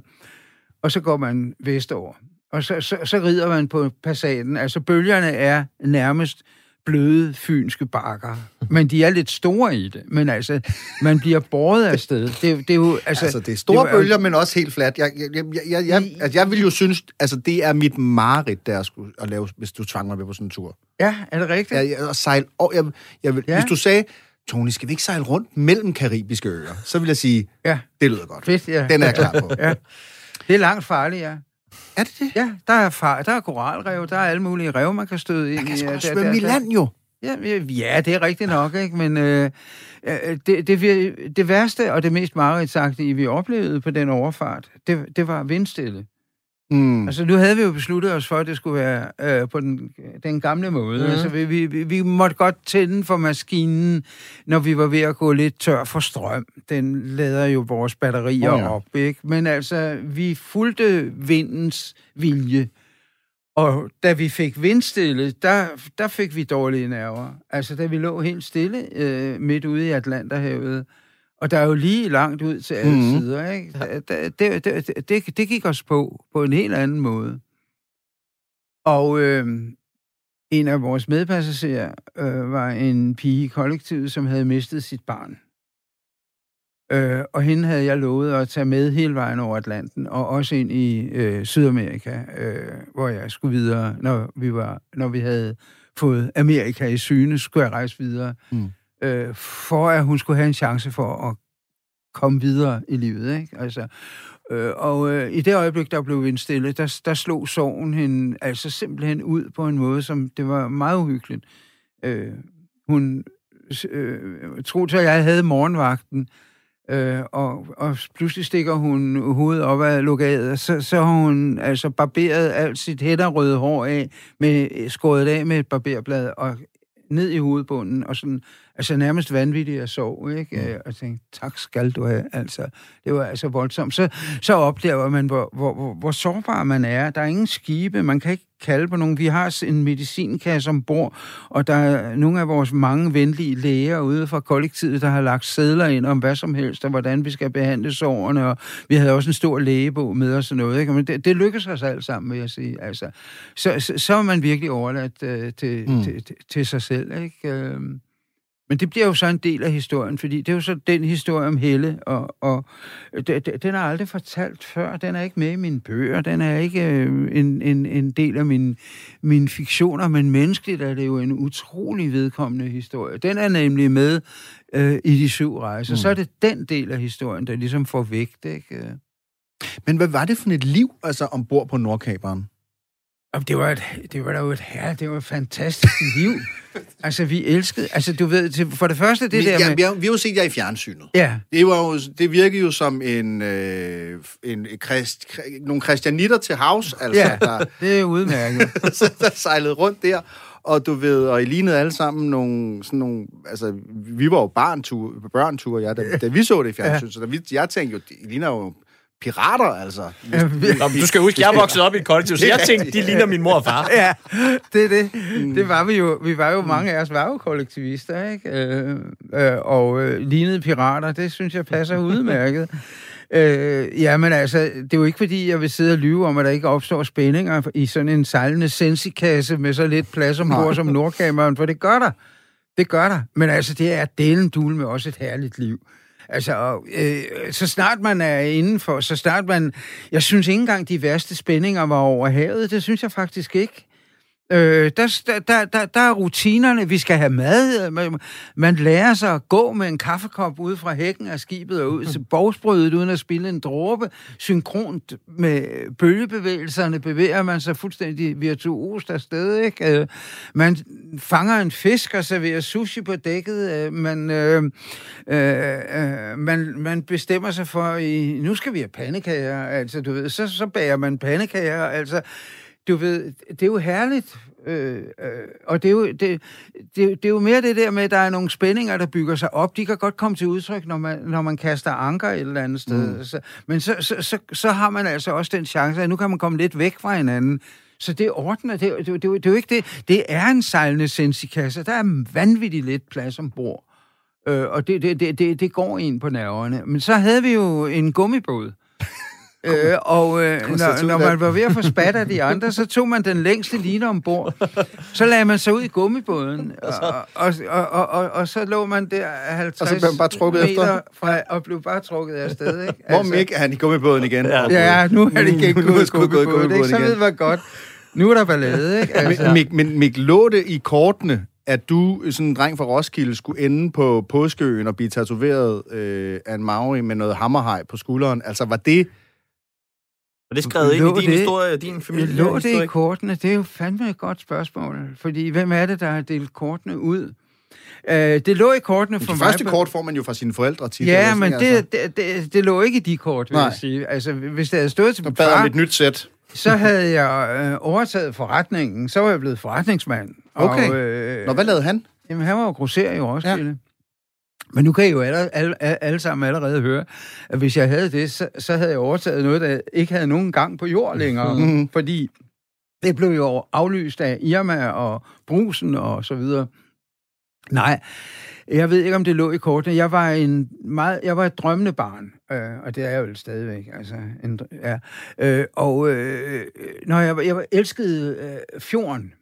og så går man vestover. Og så, så, så rider man på Passaten. Altså, bølgerne er nærmest bløde fynske bakker. Men de er lidt store i det. Men altså, man bliver båret af sted. Det, det er jo, altså, Altså, det er store det er jo- bølger, men også helt fladt. Jeg, jeg, jeg, jeg, jeg, altså, jeg vil jo synes, altså, det er mit mareridt, der at, skulle, at lave, hvis du tvang mig med på sådan en tur. Ja, er det rigtigt? Jeg, jeg, sejle, og jeg, jeg vil, ja. Hvis du sagde, Tony, skal vi ikke sejle rundt mellem karibiske øer? Så vil jeg sige, Ja, det lyder godt. fedt, ja. Den er jeg klar på. Ja. Det er langt farligt, ja. Er det det? Ja, der er, far, der er koralrev, der er alle mulige rev, man kan støde ind Man kan i. sgu Ja, også der- svømme der- i land, jo. Ja, ja, det er rigtigt nok, ikke? Men øh, øh, det, det, det værste og det mest mareridtsagtige, vi oplevede på den overfart, det, det var vindstille. Mm. Altså, nu havde vi jo besluttet os for, at det skulle være øh, på den, den gamle måde. Mm. Altså, vi, vi, vi- måtte godt tænde for maskinen, når vi var ved at gå lidt tør for strøm. Den lader jo vores batterier oh, ja. op, ikke? Men altså, vi fulgte vindens vilje. Og da vi fik vindstille, der, der fik vi dårlige nerver. Altså, da vi lå helt stille øh, midt ude i Atlanterhavet, og der er jo lige langt ud til alle Mhm. mm. sider, ikke? Det, det, det, det, det gik os på, på en helt anden måde. Og øh, en af vores medpassagerer øh, var en pige i kollektivet, som havde mistet sit barn. Øh, og hende havde jeg lovet at tage med hele vejen over Atlanten, og også ind i øh, Sydamerika, øh, hvor jeg skulle videre, når vi, var, når vi havde fået Amerika i syne, skulle jeg rejse videre, Mm øh, for at hun skulle have en chance for at komme videre i livet. Ikke? Altså, øh, og øh, i det øjeblik, der blev indstillet, der, der slog sorgen hende altså simpelthen ud på en måde, som det var meget uhyggeligt. Øh, hun øh, Troels at jeg havde morgenvagten, øh, og, og pludselig stikker hun hovedet op af lokalet, så, så har hun altså barberet alt sit hætterrøde hår af, med, skåret af med et barberblad, og ned i hovedbunden, og sådan, altså nærmest vanvittigt at sove, ikke? Mm. Og jeg tænkte, tak skal du have, altså. Det var altså voldsomt. Så, så oplever man, hvor, hvor, hvor, hvor sårbar man er. Der er ingen skibe, man kan ikke kalde på nogen. Vi har en medicinkasse ombord, og der er nogle af vores mange venlige læger ude fra kollektivet, der har lagt sædler ind om hvad som helst, og hvordan vi skal behandle sårene, og vi havde også en stor lægebog med os og noget, ikke? Men det, det lykkedes os alt sammen, vil jeg sige. Altså, så, så, så er man virkelig overladt øh, til, mm. til, til, til sig selv, ikke? Øh, men det bliver jo så en del af historien, fordi det er jo så den historie om Helle, og, og den er aldrig fortalt før. Den er ikke med i mine bøger. Den er ikke øh, en, en, en del af min, mine fiktioner, men menneskeligt er det jo en utrolig vedkommende historie. Den er nemlig med øh, i de syv rejser. Mm. Så er det den del af historien, der ligesom får vægt, ikke? Men hvad var det for et liv, altså ombord på Nordkaberen? Det var, et, det var da jo et her, det var et fantastisk liv. Altså, vi elskede... Altså, du ved, for det første, det vi, der ja, med... Vi har, vi har jo set jer i fjernsynet. Ja. Det, var jo, det virkede jo som en, øh, en krist, nogle kristianitter til havs, altså. Ja, der, det er udmærket. der sejlede rundt der, og du ved, og I lignede alle sammen nogle, sådan nogle, altså, vi var jo barntur, børntur, ja, da, da vi så det i fjernsynet, ja. så da vi, jeg tænkte jo, I ligner jo pirater, altså. Nå, du skal huske, jeg er vokset op i et kollektiv, så jeg tænkte, de ligner min mor og far. Ja, det er det. Det var vi jo. Vi var jo, mange af os var jo kollektivister, ikke? Øh, øh, og øh, lignede pirater, det synes jeg passer udmærket. Øh, jamen altså, det er jo ikke fordi, jeg vil sidde og lyve om, at der ikke opstår spændinger i sådan en sejlende sensikasse med så lidt plads ombord som Nordkameren, for det gør der. Det gør der. Men altså, det er delen dul med også et herligt liv. Altså, øh, så snart man er indenfor, så snart man... Jeg synes ikke engang, de værste spændinger var over havet. Det synes jeg faktisk ikke. Øh, der, der, der, der er rutinerne, vi skal have mad. Man, man lærer sig at gå med en kaffekop ud fra hækken af skibet og ud til bogsbrødet, uden at spille en dråbe. Synkront med bølgebevægelserne bevæger man sig fuldstændig virtuost afsted. Ikke? Øh, man fanger en fisk og serverer sushi på dækket. Øh, man, øh, øh, øh, man, man bestemmer sig for, i, nu skal vi have pandekager. Altså, du ved, så, så bager man pandekager. Altså, du ved, det er jo herligt. Øh, øh, og det er, jo, det, det, det er jo mere det der med, at der er nogle spændinger, der bygger sig op. De kan godt komme til udtryk, når man, når man kaster anker et eller andet sted. Mm. Så, men så, så, så, så har man altså også den chance, at nu kan man komme lidt væk fra hinanden. Så det ordner, det, det, det, det, det er jo ikke det. Det er en sejlende sensikasse. Der er vanvittigt lidt plads ombord. Øh, og det, det, det, det, det går ind på nerverne. Men så havde vi jo en gummibåd. Øh, og øh, når, når man var ved at få spat af de andre, så tog man den længste line ombord. Så lagde man sig ud i gummibåden, og, og, og, og, og, og så lå man der 50 og så blev man bare trukket meter efter. Fra, og blev bare trukket afsted. Ikke? Hvor altså, Mik er han i gummibåden igen? Ja, ja nu er det igen gået i gummibåden. gummibåden så ved man godt. Nu er der ballade, ikke? Altså. Mik, men Mik, lå det i kortene, at du, sådan en dreng fra Roskilde, skulle ende på påskeøen og blive tatoveret øh, af en Maori med noget hammerhaj på skulderen? Altså, var det det skrevet ind i din det, historie og din familie? Lå det i kortene? Det er jo fandme et godt spørgsmål. Fordi hvem er det, der har delt kortene ud? Uh, det lå i kortene for mig... De første kort får man jo fra sine forældre tit. Ja, men det, altså. det, det, det lå ikke i de kort, vil Nej. jeg sige. Altså, hvis det havde stået til min far... et nyt sæt. Så havde jeg øh, overtaget forretningen. Så var jeg blevet forretningsmand. Okay. Og, øh, Nå, hvad lavede han? Jamen, han var jo grosser i Roskilde. Ja. Men nu kan I jo alle, alle, alle sammen allerede høre, at hvis jeg havde det, så, så havde jeg overtaget noget, der ikke havde nogen gang på jord længere. Mm. Fordi det blev jo aflyst af Irma og Brusen og så videre. Nej, jeg ved ikke, om det lå i kortene. Jeg var en meget, jeg var et drømmende barn, øh, og det er jeg jo stadigvæk. Altså, en, ja. øh, og øh, når jeg, jeg elskede øh, fjorden,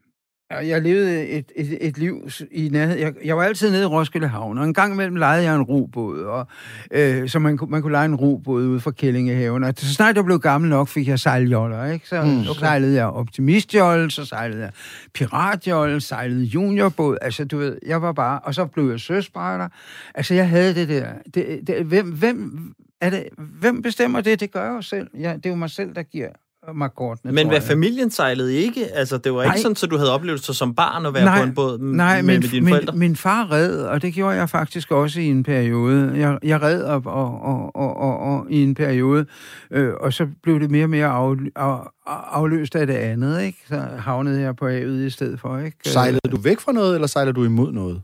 jeg levede et, et, et liv i nærhed. Jeg, jeg var altid nede i Roskilde Havn, og en gang imellem lejede jeg en robåd, og, øh, så man, man kunne lege en robåd ude fra Kællingehaven. Og så snart jeg blev gammel nok, fik jeg sejljoller, ikke? Så mm, okay. sejlede jeg optimistjolle, så sejlede jeg piratjolle, sejlede juniorbåd. Altså, du ved, jeg var bare... Og så blev jeg søspejder. Altså, jeg havde det der. Det, det, hvem, hvem, er det, hvem bestemmer det? Det gør jeg jo selv. Ja, det er jo mig selv, der giver markkortene, Men hvad familien sejlede ikke? Altså, det var ikke Nej. sådan, at du havde oplevelser som barn at være Nej, på en båd Nej, med, min, med dine min, forældre? min far red, og det gjorde jeg faktisk også i en periode. Jeg, jeg red op og, og, og, og, og, i en periode, øh, og så blev det mere og mere af, af, afløst af det andet, ikke? Så havnede jeg på havet i stedet for, ikke? Sejlede du væk fra noget, eller sejlede du imod noget?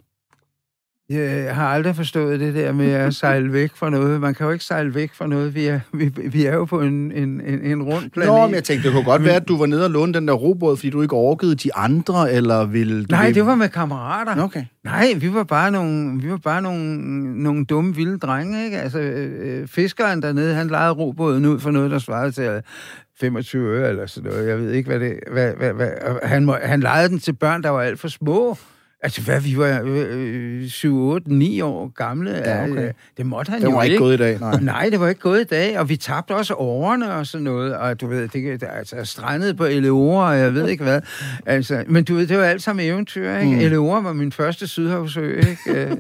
Jeg har aldrig forstået det der med at sejle væk fra noget. Man kan jo ikke sejle væk fra noget. Vi er, vi, vi er jo på en, en, en, en rund planet. Nå, men jeg tænkte, det kunne godt være, at du var nede og låne den der robåd, fordi du ikke orkede de andre, eller ville... Du Nej, vil- det var med kammerater. Okay. Nej, vi var bare nogle, vi var bare nogle, nogle dumme, vilde drenge, ikke? Altså, øh, fiskeren dernede, han lejede robåden ud for noget, der svarede til øh, 25 øre eller sådan noget. Jeg ved ikke, hvad det... Hvad, hvad, hvad, han, må, han lejede den til børn, der var alt for små. Altså, hvad, vi var øh, 7, 8, 9 år gamle. Ja, okay. Øh, Det måtte han Det jo var ikke gået i dag, nej. Nej, det var ikke gået i dag, og vi tabte også årene og sådan noget, og du ved, det, det altså strandet på Eleore, og jeg ved ikke hvad. Altså, men du ved, det var alt sammen eventyr, ikke? Mm. Eleore var min første sydhavsø, ikke? Øh, øh,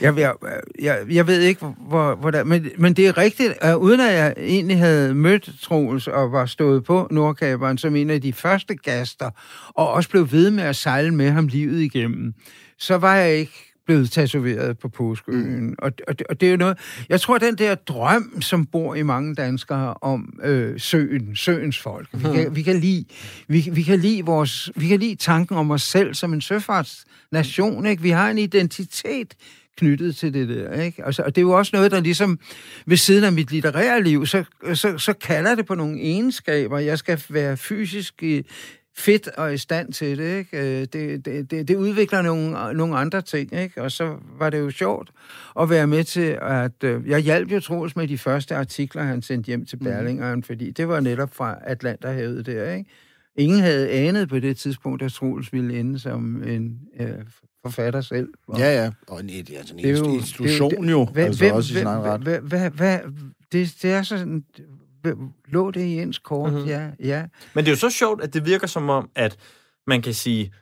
jeg, jeg, jeg, jeg ved ikke, hvor, hvordan, men, men det er rigtigt, at uden at jeg egentlig havde mødt Troels og var stået på Nordkaberen som en af de første gaster, og også blev ved med at sejle med ham livet igennem, så var jeg ikke blevet tatoveret på påskeøen. Mm. Og, og, og det er jo noget... Jeg tror, den der drøm, som bor i mange danskere om øh, søen, søens folk, vi kan, vi kan lide, vi, vi kan lide vores, vi kan lide tanken om os selv som en søfartsnation, ikke? Vi har en identitet knyttet til det der, ikke? Altså, og det er jo også noget, der ligesom ved siden af mit litterære liv, så, så, så kalder det på nogle egenskaber. Jeg skal være fysisk fedt og i stand til det, ikke? Øh, Det, det, det, det udvikler nogle, nogle andre ting, ikke? Og så var det jo sjovt at være med til, at øh, jeg hjalp jo Troels med de første artikler, han sendte hjem til Berlingeren, fordi det var netop fra Atlanterhavet der, ikke? Ingen havde anet på det tidspunkt, at Troels ville ende som en øh, forfatter selv. Og Ja, ja. Og en, altså en det er jo- institution det- det- jo, altså hvem, også i sin egen ret. det, det er sådan... Lå det i ens kort? Mhm. Mm-hmm. Ja, ja. Men det er jo så sjovt, at det virker som om, at man kan sige,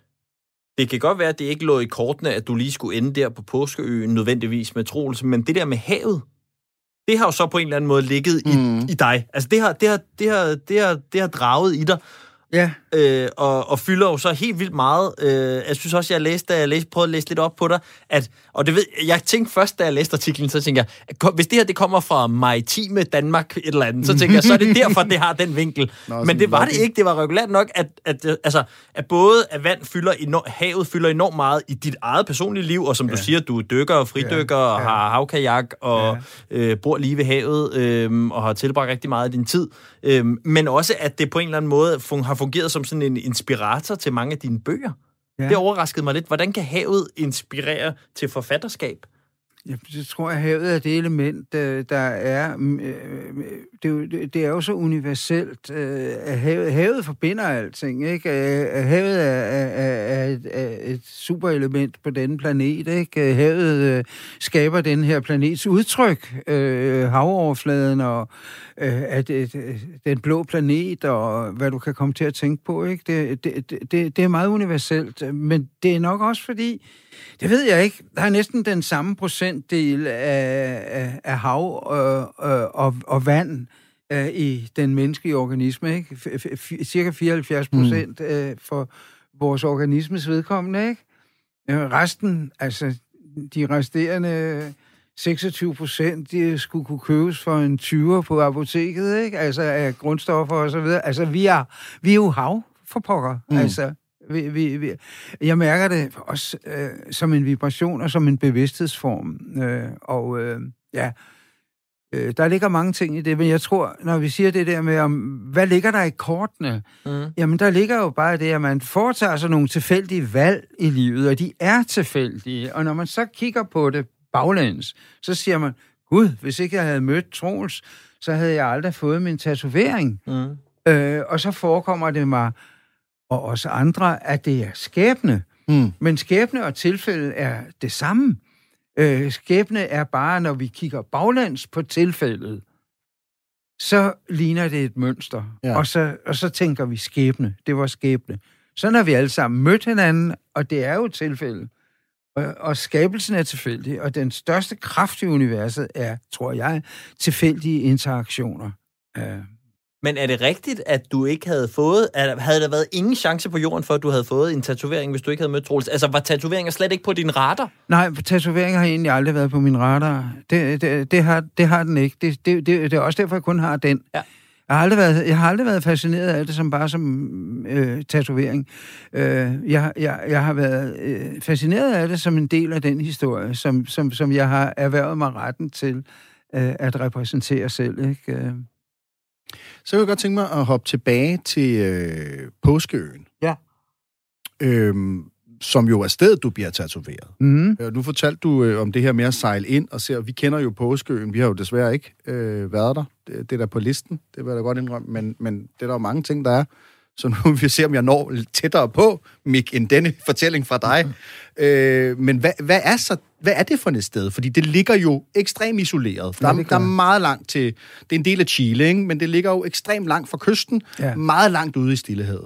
det kan godt være, at det ikke lå i kortene, at du lige skulle ende der på Påskeøen nødvendigvis med Troels, men det der med havet, det har jo så på en eller anden måde ligget i, Mm. i dig. Altså det har, det, har, det, har, det, har, det har draget i dig, Ja, øh, og, og fylder jo så helt vildt meget. Øh, jeg synes også, jeg læste, da jeg læste, prøvede at læse lidt op på dig, at, og det ved, jeg tænkte først, da jeg læste artiklen, så tænkte jeg, at hvis det her det kommer fra maritime Danmark et eller andet, så tænker jeg, så er det derfor, det har den vinkel. Nå, Men det var det ikke. Det var regulært nok, at, at, øh, altså, at både at vand fylder enormt, havet fylder enormt meget i dit eget personlige liv, og som ja. du siger, du er dykker og fridykker ja. og har havkajak og ja. øh, bor lige ved havet øh, og har tilbragt rigtig meget af din tid. Øh, men også, at det på en eller anden måde fun- har fungeret som sådan en inspirator til mange af dine bøger. Ja. Det overraskede mig lidt. Hvordan kan havet inspirere til forfatterskab? Ja, det tror jeg, havet er det element, der er... Mm, øh, mm, øh, det er jo, det er jo så universelt. Øh, at Havet, havet forbinder alting, ikke? Havet er, er, er, et, er et super element på denne planet, ikke? Havet skaber den her planets udtryk, havoverfladen og at, den blå planet og hvad du kan komme til at tænke på, ikke? Det, det- det, det er meget universelt, men det er nok også fordi, det ved jeg ikke. Der er næsten den samme procentdel af, af, af hav og, og, og, og vand øh, i den menneskelige organisme. Ikke? F- f- cirka 74 procent øh, for vores organismes vedkommende. Ikke? Øh, resten, altså de resterende 26 procent, de skulle kunne købes for en 20'er på apoteket, ikke? Altså af grundstoffer og så videre. Altså vi er, vi er jo hav for pokker. Mm. Altså, vi, vi, vi, jeg mærker det også øh, som en vibration og som en bevidsthedsform. Øh, og øh, ja, øh, der ligger mange ting i det, men jeg tror, når vi siger det der med, om, hvad ligger der i kortene? Mm. Jamen, der ligger jo bare det, at man foretager sig nogle tilfældige valg i livet, og de er tilfældige. Og når man så kigger på det baglæns, så siger man, gud, hvis ikke jeg havde mødt Troels, så havde jeg aldrig fået min tatovering. Mm. Øh, og så forekommer det mig, og også andre, at det er skæbne. Mm. Men skæbne og tilfælde er det samme. Øh, skæbne er bare, når vi kigger baglæns på tilfældet, så ligner det et mønster. Ja. Og, så, og så tænker vi skæbne. Det var skæbne. Så når vi alle sammen mødt hinanden, og det er jo et tilfælde, og, og skabelsen er tilfældig, og den største kraft i universet er, tror jeg, tilfældige interaktioner. Øh, Men er det rigtigt, at du ikke havde fået... At, havde der været ingen chance på jorden for, at du havde fået en tatovering, hvis du ikke havde mødt Troels? Altså, var tatoveringer slet ikke på din radar? Nej, tatoveringer har egentlig aldrig været på min radar. Det, det, det, har, det har den ikke. Det, det, det, det er også derfor, jeg kun har den. Ja. Jeg har, aldrig været, jeg har aldrig været fascineret af det som bare som øh, tatovering. Øh, jeg, jeg, jeg har været øh, fascineret af det som en del af den historie, som, som, som jeg har erhvervet mig retten til øh, at repræsentere selv. Ikke? Så kan jeg godt tænke mig at hoppe tilbage til øh, Påskeøen. Ja. Øhm, som jo er stedet, du bliver tatoveret. Mm. Øh, Nu fortalte du øh, om det her med at sejle ind og se, og vi kender jo Påskeøen. Vi har jo desværre ikke øh, været der. Det, det er der på listen, det vil jeg da godt indrømme, men, men det er der jo mange ting, der er. Så nu vil vi se, om jeg når tættere på, Mik, end denne fortælling fra dig. Øh, men hvad, hvad, er så, hvad er det for et sted? Fordi det ligger jo ekstremt isoleret. Der, Ja, der er meget langt til... Det er en del af Chile, ikke? men det ligger jo ekstremt langt fra kysten. Ja. Meget langt ude i stillehed.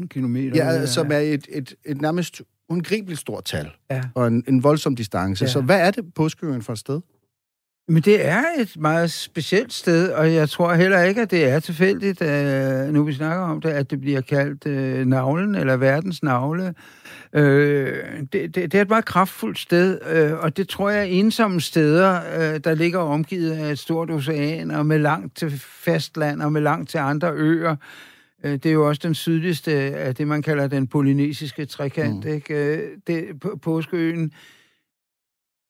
4-5.000 kilometer. Ja, som er et, et, et nærmest ungribeligt stort tal. Ja. Og en, en voldsom distance. Ja. Så hvad er det Påskeøen for et sted? Men det er et meget specielt sted, og jeg tror heller ikke, at det er tilfældigt, øh, nu vi snakker om det, at det bliver kaldt øh, navlen, eller verdens navle. Øh, det, det, det er et meget kraftfuldt sted, øh, og det tror jeg er ensomme steder, øh, der ligger omgivet af et stort ocean, og med langt til fastland, og med langt til andre øer. Øh, Det er jo også den sydligste af det, man kalder den polynesiske trekant, mm. ikke? Øh, Det, på, Påskeøen,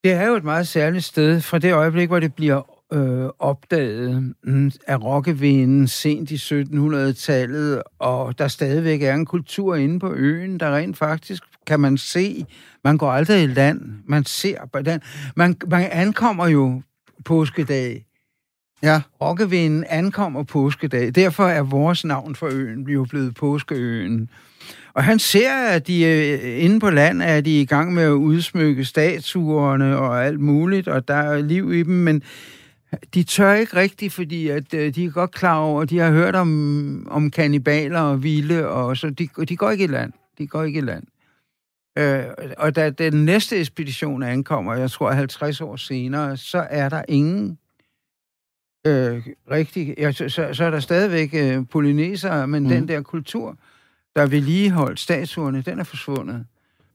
det er jo et meget særligt sted fra det øjeblik, hvor det bliver øh, opdaget mm, af rockevinden sent i 1700-tallet, og der stadigvæk er en kultur inde på øen, der rent faktisk kan man se. Man går aldrig i land. Man ser på den. Man, man ankommer jo påskedag. Ja. Rokkevinden ankommer påskedag. Derfor er vores navn for øen jo blevet Påskeøen. Og han ser, at de øh, inde på land er de i gang med at udsmykke statuerne og alt muligt, og der er liv i dem, men de tør ikke rigtigt, fordi at, øh, de er godt klar over, de har hørt om, om kannibaler og vilde, og så de, de går ikke i land. De går ikke i land. Øh, og da den næste ekspedition ankommer, jeg tror 50 år senere, så er der ingen øh, rigtig... Ja, så, så, så er der stadigvæk øh, polynesere, men mm. den der kultur, der vedligeholdt statuerne, den er forsvundet.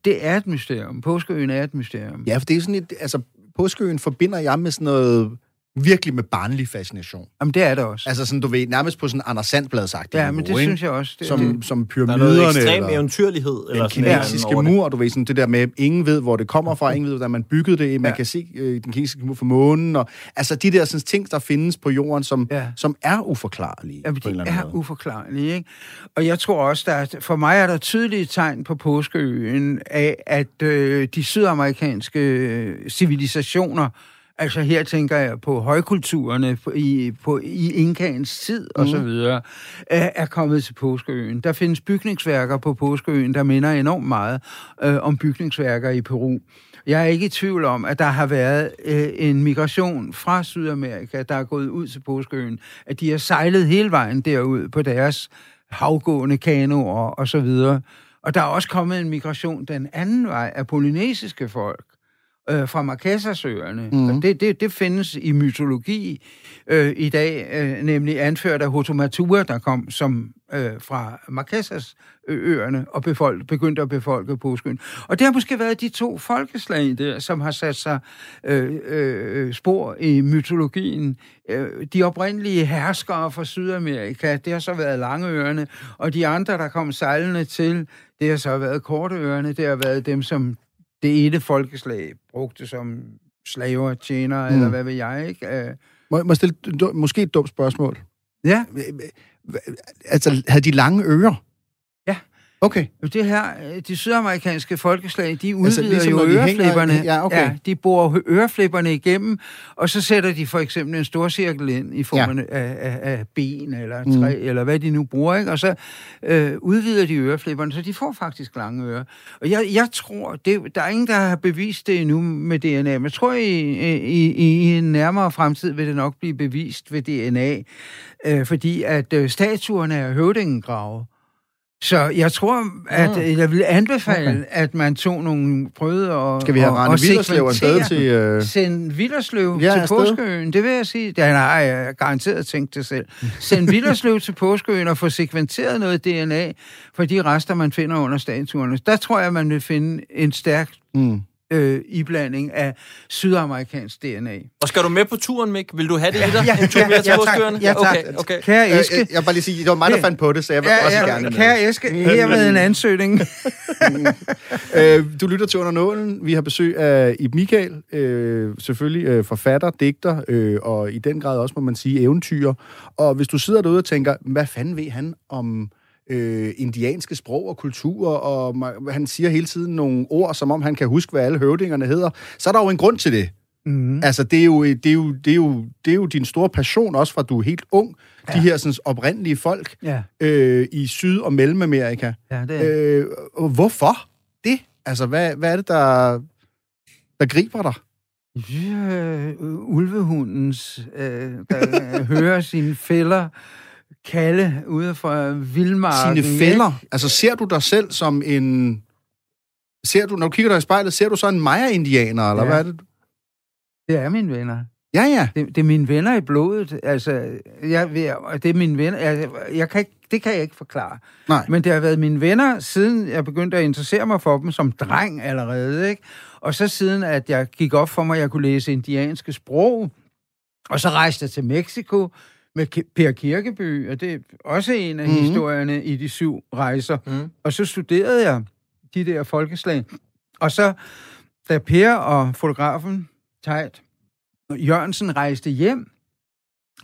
Det er et mysterium. Påskeøen er et mysterium. Ja, for det er sådan et... Altså, Påskeøen forbinder jeg med sådan noget virkelig med barnlig fascination. Jamen, det er det også. Altså sådan, du ved, nærmest på sådan Anders Sandblad sagt. ja, men det synes jeg også. Det, Som, det, som Der er pyramiderne, noget ekstrem eller eventyrlighed. Eller den sådan noget kinesiske det. mur, du ved, sådan det der med, ingen ved, hvor det kommer fra, ingen ved, hvordan man byggede det, man Ja. kan se øh, den kinesiske mur fra månen, og altså de der sådan, ting, der findes på jorden, som, Ja. som er uforklarlige en de er måde. uforklarlige, ikke? Og jeg tror også, der er, for mig er der tydelige tegn på påskeøen af, at øh, de sydamerikanske øh, civilisationer, altså her tænker jeg på højkulturerne på, i, på, i Inkaens tid og så videre, er, er kommet til påskeøen. Der findes bygningsværker på påskeøen, der minder enormt meget øh, om bygningsværker i Peru. Jeg er ikke i tvivl om, at der har været øh, en migration fra Sydamerika, der er gået ud til Påskeøen, at de har sejlet hele vejen derud på deres havgående kanoer og så videre. Og der er også kommet en migration den anden vej af polynesiske folk øh, fra Marquesasøerne. Mm. Det, det, det findes i mytologi øh, i dag, øh, nemlig anført af Hotomatua, der kom som øh, fra Marquesas øerne og befolk, begyndte at befolke påskøen. Og det har måske været de to folkeslag der, som har sat sig øh, øh, spor i mytologien. Øh, de oprindelige herskere fra Sydamerika, det har så været Langeøerne, og de andre, der kom sejlende til, det har så været Korteøerne, det har været dem, som det ene folkeslag brugte som slaver, tjenere, mm. eller hvad ved jeg, ikke? Øh, Må, må stille du- måske et dumt spørgsmål? ja, Altså, havde de lange ører? Ja. Okay. Det her, øh, de sydamerikanske folkeslag, de udvider Altså, altså, ligesom jo hænger- øreflipperne. ja, okay. ja, de borer øreflipperne igennem, og så sætter de for eksempel en stor cirkel ind i form af, af, af ben eller træ, mm. eller hvad de nu bruger, ikke? og så øh, udvider de øreflipperne, så de får faktisk lange ører. Og jeg, jeg tror, det, der er ingen, der har bevist det endnu med DNA, men jeg tror, i, i, i en nærmere fremtid vil det nok blive bevist ved DNA, øh, fordi at øh, statuerne er høvdingengrave. Så jeg tror, at mm. jeg vil anbefale, okay. at man tog nogle prøvede og Skal vi have Rane Villerslev afsted til... Uh... Send Villerslev ja, til Påskeøen, det vil jeg sige. Det har jeg garanteret tænkt det selv. Send Villerslev til Påskeøen og få sekventeret noget DNA for de rester, man finder under statuerne. Der tror jeg, man vil finde en stærk mm øh, iblanding af sydamerikansk DNA. Og skal du med på turen, Mik? Vil du have det i dig? Ja, mere til ja, tak. Ja, tak. Okay, okay. Kære Eske. Jeg, jeg, vil bare lige sige, det var mig, der fandt på det, så jeg vil ja, også ja, gerne med. Kære Eske, her med en ansøgning. øh, du lytter til Under Nålen. Vi har besøg af Ib Michael, øh, selvfølgelig øh, forfatter, digter, øh, og i den grad også, må man sige, eventyr. Og hvis du sidder derude og tænker, hvad fanden ved han om øh, indianske sprog og kultur, og han siger hele tiden nogle ord, som om han kan huske, hvad alle høvdingerne hedder, så er der jo en grund til det. Mm. Altså, det er, jo, det, er jo, det, er jo, det er jo din store passion, også fra du er helt ung. Ja. De her sådan, oprindelige folk ja. øh, i Syd- og Mellemamerika. Ja, det er. Øh, hvorfor det? Altså, hvad, hvad er det, der, der griber dig? Ja, ulvehundens, øh, der hører sine fælder kalde ude fra vildmarken. Sine fælder. Altså, ser du dig selv som en... Ser du, når du kigger dig i spejlet, ser du så en Maya-indianer, eller ja. hvad er det? Det er mine venner. Ja, ja. Det, det er mine venner i blodet. Altså, jeg, det er mine venner. Jeg, jeg kan ikke, det kan jeg ikke forklare. Nej. Men det har været mine venner, siden jeg begyndte at interessere mig for dem som dreng allerede. Ikke? Og så siden, at jeg gik op for mig, at jeg kunne læse indianske sprog, og så rejste jeg til Mexico, med Per Kirkeby, og det er også en af mm. historierne i de syv rejser. Mm. Og så studerede jeg de der folkeslag. Og så, da Per og fotografen, Tejt, Jørgensen rejste hjem,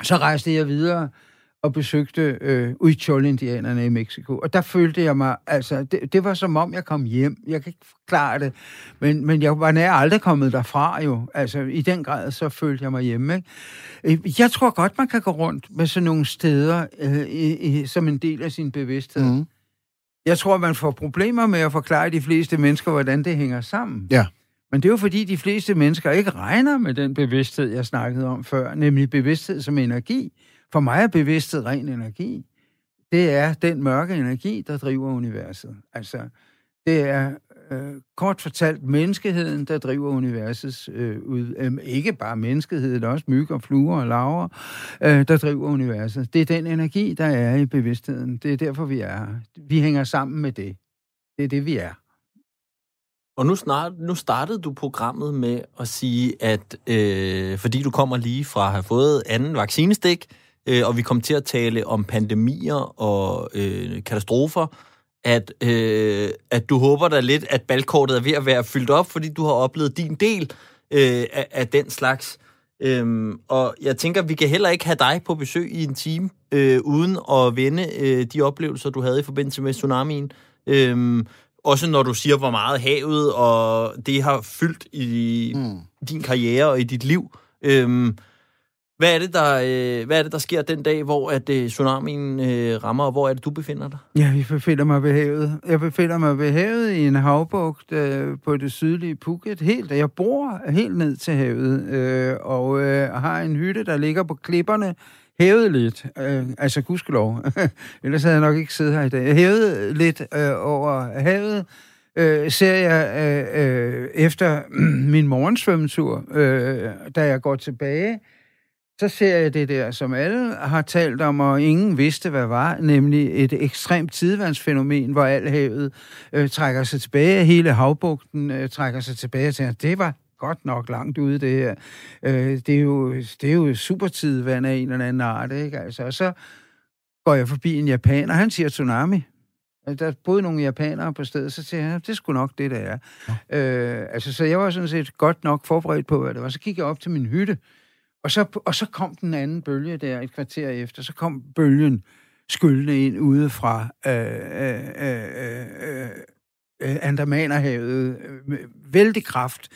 så rejste jeg videre og besøgte øh, Huichol-indianerne i Mexico. Og der følte jeg mig, altså, det, det var som om, jeg kom hjem. Jeg kan ikke forklare det, men, men jeg var nær aldrig kommet derfra jo. Altså, i den grad, så følte jeg mig hjemme. Ikke? Øh, jeg tror godt, man kan gå rundt med sådan nogle steder øh, i, i, som en del af sin bevidsthed. Mm. Jeg tror, man får problemer med at forklare de fleste mennesker, hvordan det hænger sammen. Ja. Men det er jo fordi, de fleste mennesker ikke regner med den bevidsthed, jeg snakkede om før, nemlig bevidsthed som energi. For mig er bevidsthed ren energi. Det er den mørke energi, der driver universet. Altså, det er øh, kort fortalt menneskeheden, der driver universets øh, ud. Øh, ikke bare menneskeheden, også myg og fluer og laver, øh, der driver universet. Det er den energi, der er i bevidstheden. Det er derfor, vi er her. Vi hænger sammen med det. Det er det, vi er. Og nu, snart, nu startede du programmet med at sige, at øh, fordi du kommer lige fra at have fået anden vaccinestik, øh, og vi kom til at tale om pandemier og øh, katastrofer, at, øh, at du håber da lidt, at balkortet er ved at være fyldt op, fordi du har oplevet din del øh, af, af den slags. Øhm, og jeg tænker, vi kan heller ikke have dig på besøg i en time, øh, uden at vende øh, de oplevelser, du havde i forbindelse med tsunamien. Øhm, også når du siger, hvor meget havet og det har fyldt i mm. din karriere og i dit liv. Øhm, hvad er, det, der, øh, hvad er det, der sker den dag, hvor at, øh, tsunamien øh, rammer, og hvor er det, du befinder dig? Ja, vi befinder mig ved havet. Jeg befinder mig ved havet i en havbugt øh, på det sydlige Phuket. Helt, jeg bor helt ned til havet, øh, og øh, har en hytte, der ligger på klipperne, hævet lidt, øh, altså gudskelov, ellers havde jeg nok ikke siddet her i dag, hævet lidt øh, over havet, øh, ser jeg øh, øh, efter min morgensvømmetur, øh, da jeg går tilbage, så ser jeg det der, som alle har talt om, og ingen vidste, hvad var, nemlig et ekstremt tidevandsfænomen, hvor al havet øh, trækker sig tilbage, hele havbugten øh, trækker sig tilbage, og det var godt nok langt ude, det her. Øh, det, er jo, det er jo supertidvand af en eller anden art, ikke? Altså, og så går jeg forbi en japaner, han siger tsunami. Der boede nogle japanere på stedet, så siger jeg, det skulle nok det, der er. Ja. Øh, altså, så jeg var sådan set godt nok forberedt på, hvad det var. Så kiggede jeg op til min hytte, og så, og så kom den anden bølge der et kvarter efter. Så kom bølgen skyldende ind ude fra øh, øh, øh, øh, øh Andamanerhavet. Øh, vældig kraft.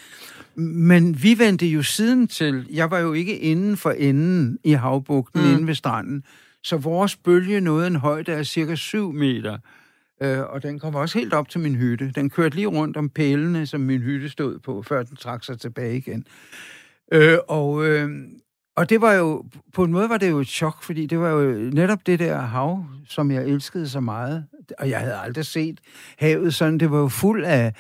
Men vi vendte jo siden til, jeg var jo ikke inden for enden i havbugten, mm. inde ved stranden, så vores bølge nåede en højde af cirka 7 meter. Øh, og den kom også helt op til min hytte. Den kørte lige rundt om pælene, som min hytte stod på, før den trak sig tilbage igen. Øh, og, øh, og det var jo, på en måde var det jo et chok, fordi det var jo netop det der hav, som jeg elskede så meget, og jeg havde aldrig set havet sådan. Det var jo fuld af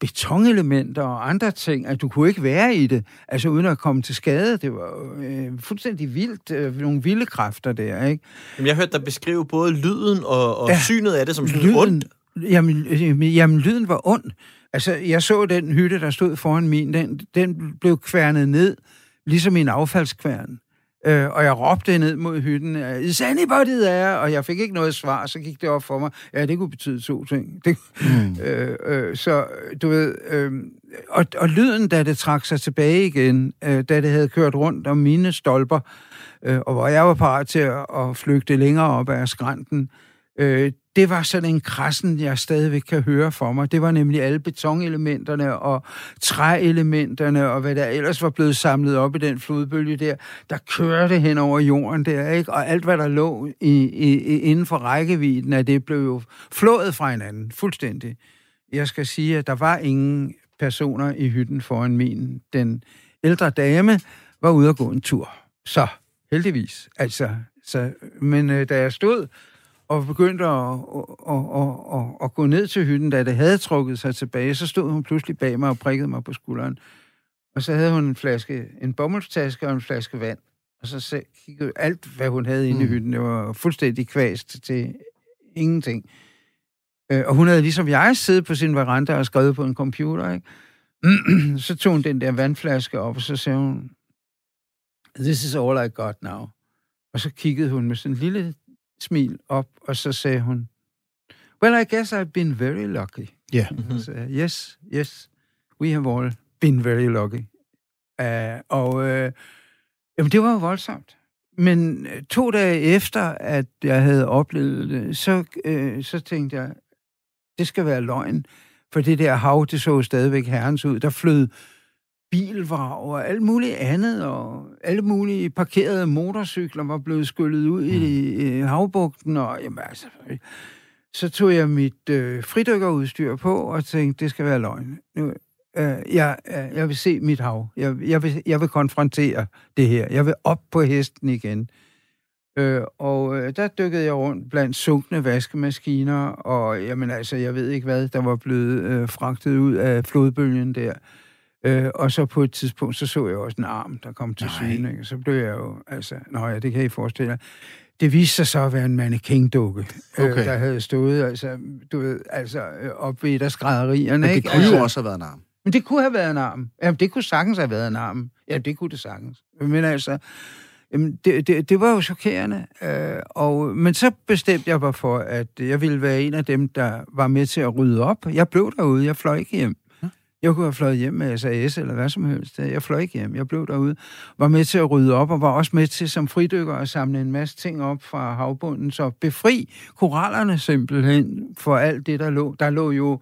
betonelementer og andre ting, at du kunne ikke være i det, altså uden at komme til skade. Det var jo øh, fuldstændig vildt, øh, nogle vilde kræfter der, ikke? Jamen, jeg hørte dig beskrive både lyden og, og ja, synet af det som sådan lyden, ondt. Jamen, jamen, jamen, lyden var ond. Altså, jeg så den hytte, der stod foran min, den, den blev kværnet ned, ligesom en affaldskværn. Øh, og jeg råbte ned mod hytten, is anybody there? Og jeg fik ikke noget svar, så gik det op for mig. Ja, det kunne betyde to ting. Det, mm. øh, øh, så du ved, øh, og, og lyden, da det trak sig tilbage igen, øh, da det havde kørt rundt om mine stolper, øh, og hvor jeg var parat til at, at flygte længere op ad skrænten, øh, det var sådan en krassen, jeg stadigvæk kan høre for mig. Det var nemlig alle betonelementerne og træelementerne og hvad der ellers var blevet samlet op i den flodbølge der, der kørte hen over jorden der, ikke? Og alt, hvad der lå i, i, inden for rækkevidden af det, blev jo flået fra hinanden fuldstændig. Jeg skal sige, at der var ingen personer i hytten foran min. Den ældre dame var ude at gå en tur. Så, heldigvis. Altså, så, men øh, da jeg stod og begyndte at, at, at, at, at gå ned til hytten, da det havde trukket sig tilbage, så stod hun pludselig bag mig og prikkede mig på skulderen. Og så havde hun en flaske, en bomuldstaske og en flaske vand. Og så kiggede alt, hvad hun havde inde mm. i hytten, det var fuldstændig kvæst til ingenting. Øh, og hun havde ligesom jeg siddet på sin veranda og skrevet på en computer, ikke? så tog hun den der vandflaske op, og så sagde hun, This is all I got now. Og så kiggede hun med sådan en lille smil op, og så sagde hun, Well, I guess I've been very lucky. Ja. Yeah. Mm-hmm. Så, yes, yes, we have all been very lucky. Uh, og uh, jamen, det var jo voldsomt. Men uh, to dage efter, at jeg havde oplevet det, så, uh, så tænkte jeg, det skal være løgn. For det der hav, det så stadigvæk herrens ud. Der flød bilvrag og alt muligt andet, og alle mulige parkerede motorcykler var blevet skyllet ud mm. i, i havbugten, og jamen, altså, så tog jeg mit øh, fridykkerudstyr på og tænkte, det skal være løgn. Nu, øh, jeg, øh, jeg vil se mit hav. Jeg, jeg, vil, jeg vil konfrontere det her. Jeg vil op på hesten igen. Øh, og øh, der dykkede jeg rundt blandt sunkne vaskemaskiner, og jamen altså, jeg ved ikke hvad, der var blevet øh, fragtet ud af flodbølgen der. Øh, og så på et tidspunkt, så så jeg også en arm, der kom til syne. Så blev jeg jo, altså, nå ja, det kan I forestille jer. Det viste sig så at være en mannequin-dukke, øh, okay. øh, der havde stået, altså, du ved, altså, øh, op ved der skrædderierne. Men det ikke? kunne altså, jo også have været en arm. Men det kunne have været en arm. Jamen, det kunne sagtens have været en arm. Ja, det kunne det sagtens. Men altså, jamen, det, det, det var jo chokerende. Øh, og, men så bestemte jeg mig for, at jeg ville være en af dem, der var med til at rydde op. Jeg blev derude, jeg fløj ikke hjem. Jeg kunne have fløjet hjem med SAS eller hvad som helst. Jeg fløj ikke hjem. Jeg blev derude. Var med til at rydde op, og var også med til som fridykker at samle en masse ting op fra havbunden. Så befri korallerne simpelthen for alt det, der lå. Der lå jo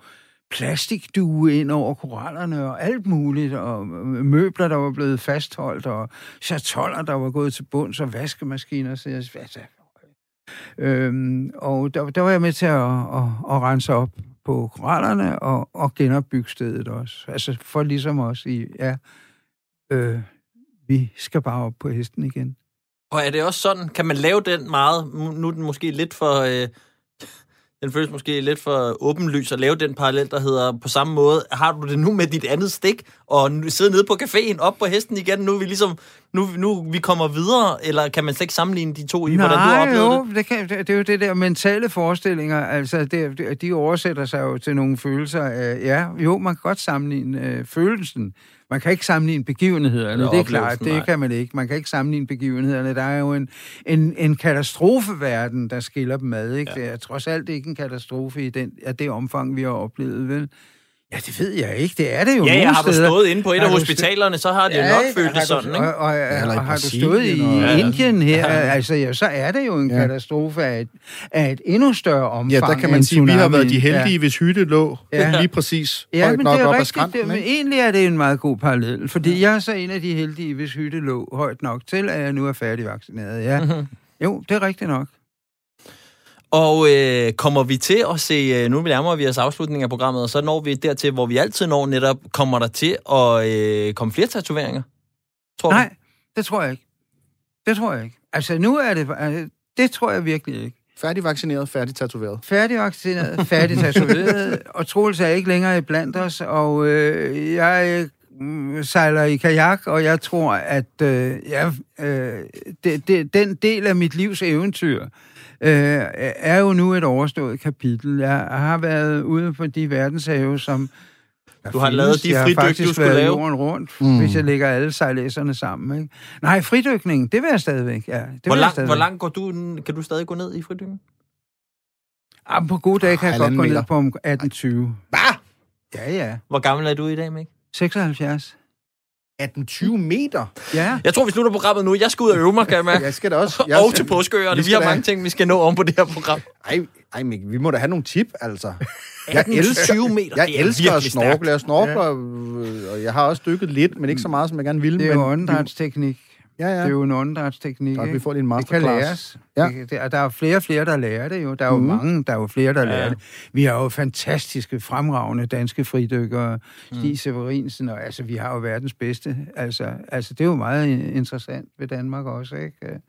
plastikdue ind over korallerne og alt muligt, og møbler, der var blevet fastholdt, og chatoller, der var gået til bunds, og vaskemaskiner. Så jeg, altså, øhm, og der, der var jeg med til at, at, at rense op på korallerne og, og genopbygge stedet også. Altså for ligesom også i, ja, øh, vi skal bare op på hesten igen. Og er det også sådan, kan man lave den meget, nu er den måske lidt for, øh, den føles måske lidt for åbenlys at lave den parallel, der hedder på samme måde, har du det nu med dit andet stik, og sidde nede på caféen, op på hesten igen, nu er vi ligesom, nu, nu vi kommer videre, eller kan man slet ikke sammenligne de to i, Nej, hvordan du har oplevet jo, det? Det, kan, det, det er jo det der mentale forestillinger, altså det, de oversætter sig jo til nogle følelser af, ja, jo, man kan godt sammenligne øh, følelsen, man kan ikke sammenligne begivenhederne, det er klart, det kan man ikke. Man kan ikke sammenligne begivenhederne. Der er jo en, en, en katastrofeverden, der skiller dem ad. Ikke? Ja. Det er trods alt ikke en katastrofe i den, af det omfang, vi har oplevet. Vel? Ja, det ved jeg ikke. Det er det jo Ja, jeg har du stået inde på et af hospitalerne, så har det ja, nok følt det sådan, ikke? Og, og, og, og har du stået i og, Indien her, ja. altså ja, så er det jo en ja. katastrofe af et, af et endnu større omfang Ja, der kan man sige, at vi har været de heldige, ja. hvis hytte lå ja. lige præcis ja, højt men nok det er op rigtigt, ad skrænten. Det, men egentlig er det en meget god parallel, fordi ja. jeg er så en af de heldige, hvis hytte lå højt nok til, at jeg nu er færdigvaccineret. Ja. Mm-hmm. Jo, det er rigtigt nok. Og øh, kommer vi til at se, øh, nu nærmer vi os afslutningen af programmet, og så når vi dertil, hvor vi altid når netop, kommer der til at øh, komme flere tatoveringer? Tror Nej, du? det tror jeg ikke. Det tror jeg ikke. Altså nu er det, altså, det tror jeg virkelig ikke. Færdig vaccineret, færdig tatoveret. Færdig vaccineret, færdig tatoveret, og Troels er ikke længere blandt os, og øh, jeg øh, sejler i kajak, og jeg tror, at øh, jeg, øh, det, det, den del af mit livs eventyr øh, er jo nu et overstået kapitel. Jeg har været ude på de verdenshave, som Du har findes. lavet de jeg har fridyk, faktisk du skulle været lave. jorden rundt, Mm. hvis jeg lægger alle sejlæserne sammen. Ikke? Nej, fridykning, det vil jeg stadigvæk. Ja, det Hvor, lang, stadigvæk. hvor langt går du, kan du stadig gå ned i fridykning? Ah, på gode dage kan jeg godt gå ned på om 1820. Hvad? Ja, ja. Hvor gammel er du i dag, Mik? 76. 18-20 meter? Ja. Jeg tror, vi slutter programmet nu. Jeg skal ud og øve mig, kan jeg mærke. Jeg skal da også... Jeg, Og til påskeøerne. Vi har da- mange ting, vi skal nå om på det her program. Ej, ej Mikkel, vi må da have nogle tip, altså. Jeg 18-20 elsker, meter, jeg det er elsker at snorkle. Jeg snorkler, øh, og jeg har også dykket lidt, men ikke så meget, som jeg gerne ville. Det er men jo åndedrætsteknik. Ja, ja. Det er jo en åndedrætsteknik. Godt, vi får lige en Det kan masterclass. læres. Ja. Ja. Det, og der er flere og flere, der lærer det jo. Der er jo Mhm. mm. mange, der er jo flere, der Ja. lærer det. Vi har jo fantastiske, fremragende danske fridykkere. Stig Severinsen, og altså, vi har jo verdens bedste. Altså, altså, det er jo meget interessant ved Danmark også, ikke?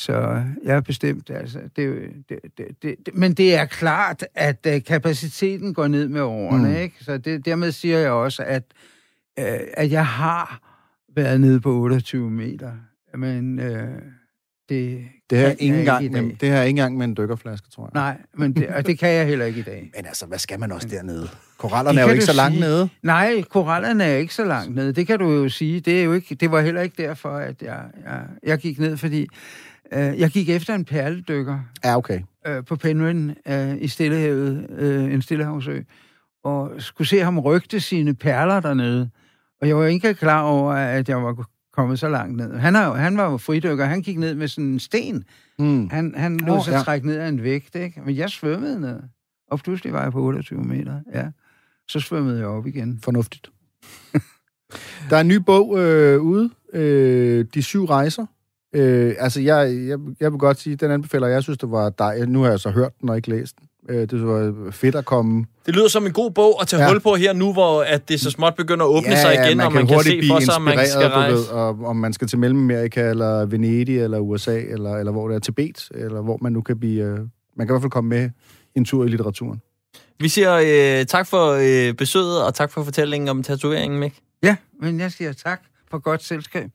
Så jeg er bestemt, altså, det, er jo- det, det, det, det, men det er klart, at uh, kapaciteten går ned med årene, Mm. mm. ikke? Så det, dermed siger jeg også, at, uh, at jeg har været nede på 28 meter, men uh, det, Det her, kan ikke engang, med, det her er ikke engang med en dykkerflaske, tror jeg. Nej, men det, og det kan jeg heller ikke i dag. Men altså, hvad skal man også dernede? Korallerne er jo ikke så langt sige. nede. Nej, korallerne er ikke så langt nede. Det kan du jo sige. Det, er jo ikke, det var heller ikke derfor, at jeg, jeg, jeg gik ned, fordi øh, jeg gik efter en perledykker Ja, okay. øh, på Penryn øh, i Stillehavet, øh, en stillehavsø, og skulle se ham rygte sine perler dernede. Og jeg var ikke klar over, at jeg var kommet så langt ned. Han, jo- han var jo fridykker, han gik ned med sådan en sten. Mm. Han, han lod Åh, sig ja. trække ned af en vægt, ikke? Men jeg svømmede ned. Og pludselig var jeg på 28 meter, ja. Så svømmede jeg op igen. Fornuftigt. Der er en ny bog øh, ude, øh, De syv rejser. Øh, altså, jeg, jeg, jeg vil godt sige, den anbefaler jeg. Jeg synes, det var dejligt. Nu har jeg så hørt den og ikke læst den. Øh, det var fedt at komme. Det lyder som en god bog at tage Ja. ja. hul på her nu, hvor at det så småt begynder at åbne sig igen, og man kan se for sig, om man skal rejse. ved, og, om man skal til Mellemamerika, eller Venedig, eller USA, eller, eller hvor det er Tibet, eller hvor man nu kan blive... Øh, man kan i hvert fald komme med en tur i litteraturen. Vi siger øh, tak for øh, besøget, og tak for fortællingen om tatoveringen, Mik. Ja, men jeg siger tak for godt selskab.